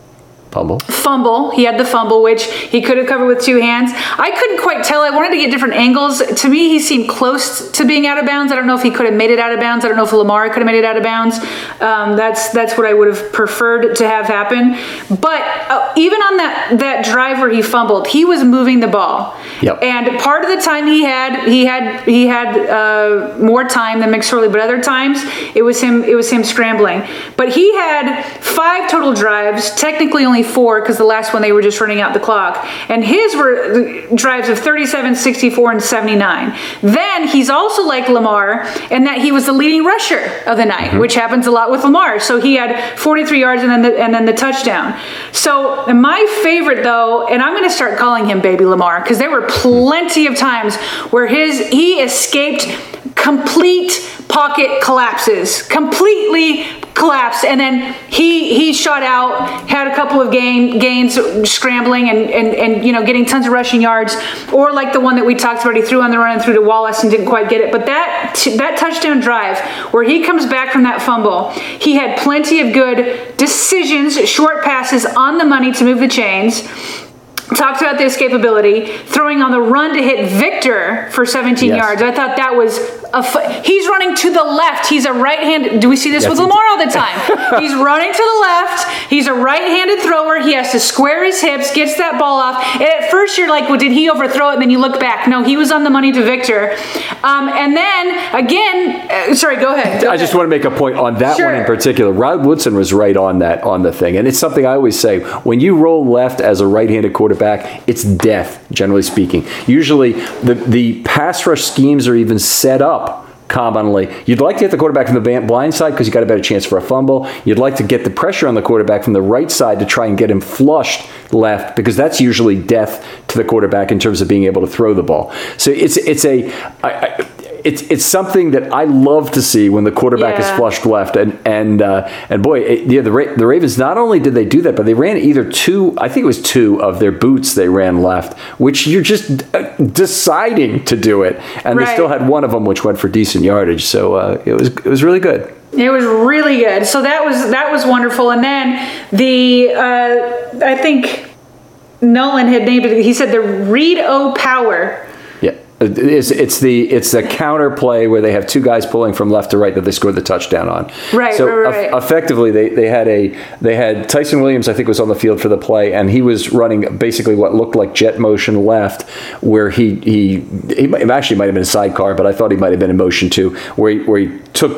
Fumble. fumble. He had the fumble, which he could have covered with two hands. I couldn't quite tell. I wanted to get different angles. To me, he seemed close to being out of bounds. I don't know if he could have made it out of bounds. I don't know if Lamar could have made it out of bounds. Um, that's that's what I would have preferred to have happen. But uh, even on that that drive where he fumbled, he was moving the ball. Yep. And part of the time he had he had he had uh, more time than McSorley, but other times it was him it was him scrambling. But he had five total drives, technically only four because the last one they were just running out the clock. And his were drives of 37, 64, and 79. Then he's also like Lamar in that he was the leading rusher of the night, mm-hmm. which happens a lot with Lamar. So he had 43 yards and then the, and then the touchdown. So my favorite though, and I'm going to start calling him Baby Lamar because there were plenty of times where his he escaped complete pocket collapses, completely collapsed, and then he he shot out, had a couple of game gains, scrambling and and and you know getting tons of rushing yards, or like the one that we talked about, he threw on the run and threw to Wallace and didn't quite get it. But that that touchdown drive where he comes back from that fumble, he had plenty of good decisions, short passes on the money to move the chains. talked about the escapability, throwing on the run to hit Victor for 17 Yes. yards. I thought that was a. He's running to the left. He's a right-handed. Do we see this Yes, with Lamar all the time? he's running to the left. He's a right-handed thrower. He has to square his hips, gets that ball off. And at first, you're like, "Well, did he overthrow it?" And then you look back. No, he was on the money to Victor. Um, and then again, uh, sorry, go ahead. Go I just ahead. want to make a point on that one in particular. Rod Woodson was right on that on the thing, and it's something I always say: when you roll left as a right-handed quarterback, it's death. Generally speaking, usually the the pass rush schemes are even set up. Commonly, you'd like to hit the quarterback from the blind side because you got a better chance for a fumble. You'd like to get the pressure on the quarterback from the right side to try and get him flushed left because that's usually death to the quarterback in terms of being able to throw the ball. So it's it's a I, I, it's it's something that I love to see when the quarterback is flushed left and and uh, and boy it, yeah the Ra- the Ravens not only did they do that but they ran either two I think it was two of their boots they ran left which you're just uh, deciding to do it and they still had one of them which went for decent yardage so uh, it was it was really good. It was really good. So that was that was wonderful. And then the uh, I think Nolan had named it. He said the Read O Power. It's it's the it's the counter play where they have two guys pulling from left to right that they scored the touchdown on. Right, So right, eff- right. effectively, they, they had a they had Ty'Son Williams I think was on the field for the play, and he was running basically what looked like jet motion left, where he he he might- actually might have been a sidecar, but I thought he might have been in motion too, where he, where he took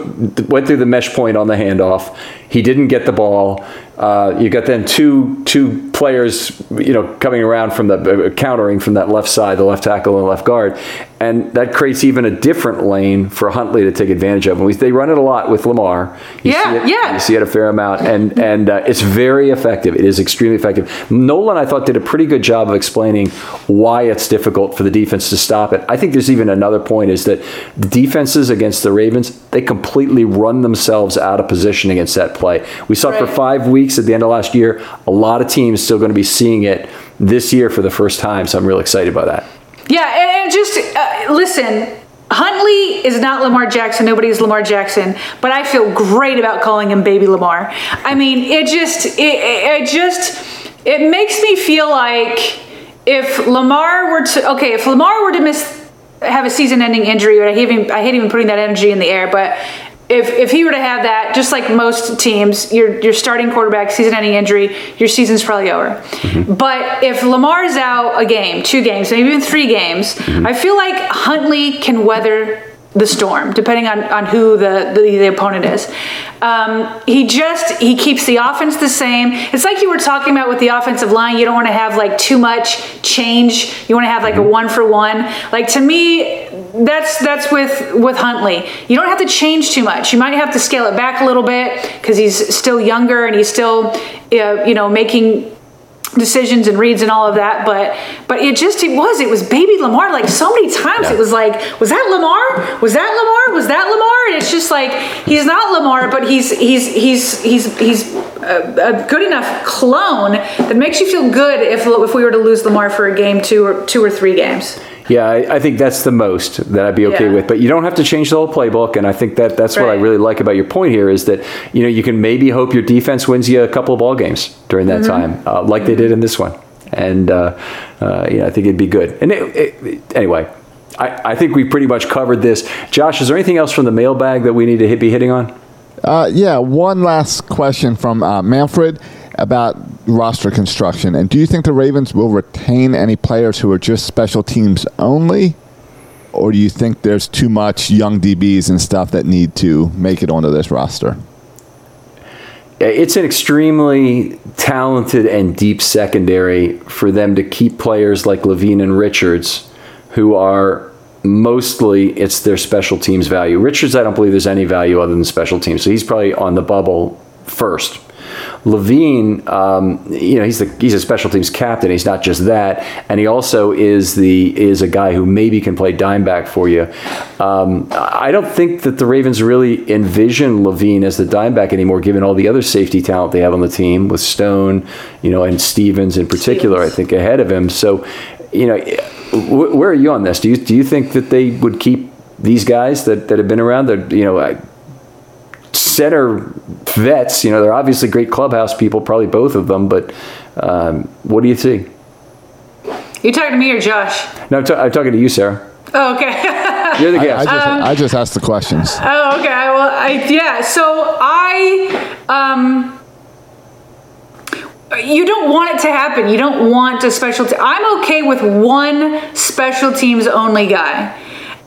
went through the mesh point on the handoff. He didn't get the ball. Uh, you got then two two players, you know, coming around from the uh, countering from that left side, the left tackle and left guard, and that creates even a different lane for Huntley to take advantage of. And we, they run it a lot with Lamar. You Yeah, see it, yeah. You see it a fair amount, and and uh, it's very effective. It is extremely effective. Nolan, I thought, did a pretty good job of explaining why it's difficult for the defense to stop it. I think there's even another point is that the defenses against the Ravens they completely run themselves out of position against that play. We saw it for five weeks at the end of last year. A lot of teams still going to be seeing it this year for the first time, so I'm really excited by that. Yeah, and, and just uh, listen. Huntley is not Lamar Jackson. Nobody is Lamar Jackson, but I feel great about calling him Baby Lamar. I mean, it just, it, it, it just, it makes me feel like if Lamar were to, okay, if Lamar were to miss, have a season-ending injury, and I hate even, I hate even putting that energy in the air, but if, if he were to have that, just like most teams, your your starting quarterback season-ending injury, your season's probably over. Mm-hmm. But if Lamar's out a game, two games, maybe even three games, mm-hmm. I feel like Huntley can weather the storm, depending on, on who the, the, the opponent is. Um, he just he keeps the offense the same. It's like you were talking about with the offensive line. You don't want to have like too much change. You want to have like a mm-hmm. one for one. Like to me, that's that's with with Huntley. You don't have to change too much. You might have to scale it back a little bit because he's still younger and he's still uh, you know making decisions and reads and all of that but but it just it was it was baby lamar like so many times it was like was that lamar? Was that lamar? Was that lamar? And it's just like he's not lamar but he's he's he's he's he's a, a good enough clone that makes you feel good if if we were to lose lamar for a game two or two or three games Yeah, I, I think that's the most that I'd be okay Yeah. with. But you don't have to change the whole playbook, and I think that that's what I really like about your point here is that you know you can maybe hope your defense wins you a couple of ball games during that Mm-hmm. time, uh, like they did in this one, and uh, uh, you know I think it'd be good. And it, it, anyway. I, I think we pretty much covered this. Josh, is there anything else from the mailbag that we need to hit, be hitting on? Uh, yeah, one last question from uh, Manfred about roster construction. And do you think the Ravens will retain any players who are just special teams only? Or do you think there's too much young DBs and stuff that need to make it onto this roster? It's an extremely talented and deep secondary for them to keep players like Levine and Richards, who are mostly it's their special teams value. Richards, I don't believe there's any value other than special teams, so he's probably on the bubble first. Levine, um, you know, he's the he's a special teams captain. He's not just that, and he also is the is a guy who maybe can play dime back for you. Um, I don't think that the Ravens really envision Levine as the dime back anymore, given all the other safety talent they have on the team with Stone, you know, and Stephens in particular. I think ahead of him. So, you know, wh- where are you on this? Do you do you think that they would keep these guys that, that have been around? That you know. I, center vets. You know, they're obviously great clubhouse people, probably both of them. But um, what do you see? You talking to me or Josh? No, I'm, t- I'm talking to you, Sarah. Oh, okay. You're the I, I guest. just Um, I just asked the questions. Oh, okay. Well, I yeah. So I um. You don't want it to happen. You don't want a special. Te- I'm okay with one special teams only guy.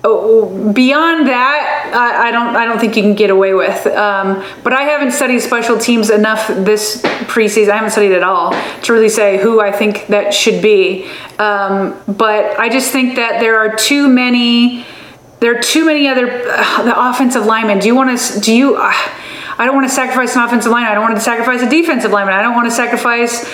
Beyond that, I, I don't. I don't think you can get away with. Um, but I haven't studied special teams enough this preseason. I haven't studied at all to really say who I think that should be. Um, but I just think that there are too many there are too many other uh, the offensive linemen. Do you want to? Do you? Uh, I don't want to sacrifice an offensive lineman. I don't want to sacrifice a defensive lineman. I don't want to sacrifice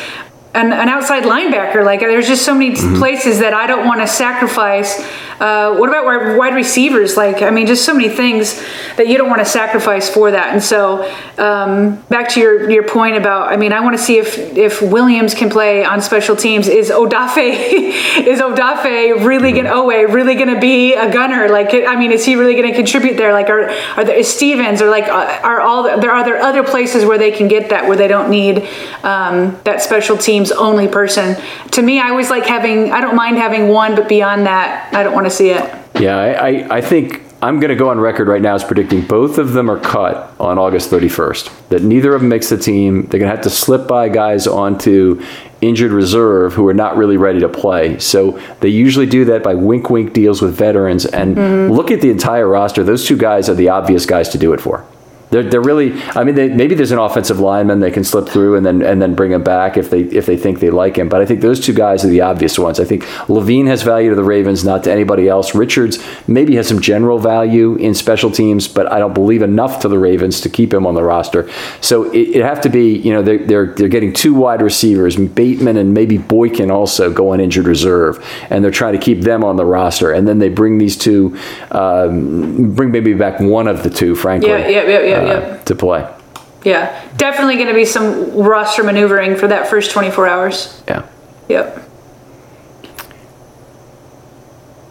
an, an outside linebacker. Like there's just so many places that I don't want to sacrifice. Uh, what about wide wide receivers? Like I mean, just so many things that you don't want to sacrifice for that. And so um, back to your your point about, I mean, I want to see if if Williams can play on special teams. Is Odafe is Odafe really gonna Oweh really gonna be a gunner? Like I mean, is he really gonna contribute there? Like are are there is Stephens or like are all there are there other places where they can get that where they don't need um, that special teams only person? To me, I always like having. I don't mind having one, but beyond that, I don't want to see it. Yeah, I, I, I think I'm going to go on record right now as predicting both of them are cut on August 31st. That neither of them makes the team. They're going to have to slip by guys onto injured reserve who are not really ready to play. So they usually do that by wink wink deals with veterans. And mm-hmm. look at the entire roster. Those two guys are the obvious guys to do it for. They're, they're really. I mean, they, maybe there's an offensive lineman they can slip through and then and then bring him back if they if they think they like him. But I think those two guys are the obvious ones. I think Levine has value to the Ravens, not to anybody else. Richards maybe has some general value in special teams, but I don't believe enough to the Ravens to keep him on the roster. So it, it have to be. You know, they're they're they're getting two wide receivers, Bateman and maybe Boykin also go on injured reserve, and they're trying to keep them on the roster. And then they bring these two, um, bring maybe back one of the two, frankly Yeah, yeah, yeah, yeah, uh, yeah. to play. Yeah, definitely going to be some roster maneuvering for that first 24 hours. Yeah. Yep.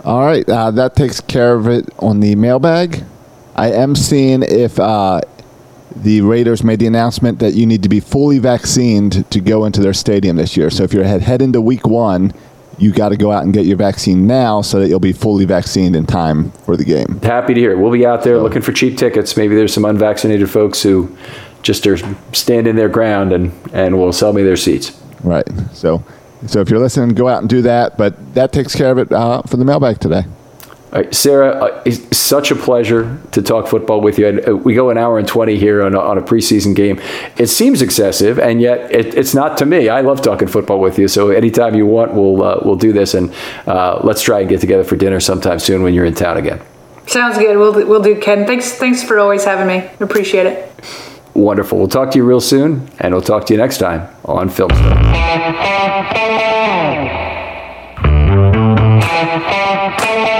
All right, uh, that takes care of it on the mailbag. I am seeing if uh, the Raiders made the announcement that you need to be fully vaccinated to go into their stadium this year. So if you're head, head into week one, you got to go out and get your vaccine now so that you'll be fully vaccinated in time for the game. Happy to hear it. We'll be out there looking for cheap tickets. Maybe there's some unvaccinated folks who just are standing their ground and, and will sell me their seats. Right. So, so if you're listening, go out and do that. But that takes care of it uh, for the mailbag today. All right, Sarah, uh, it's such a pleasure to talk football with you. And, uh, We go an hour and 20 here on a, on a preseason game. It seems excessive, and yet it, it's not to me. I love talking football with you. So anytime you want, we'll, uh, we'll do this. And uh, let's try and get together for dinner sometime soon when you're in town again. Sounds good. We'll do- we'll do Ken. Thanks thanks for always having me. Appreciate it. Wonderful. We'll talk to you real soon, and we'll talk to you next time on Film Study.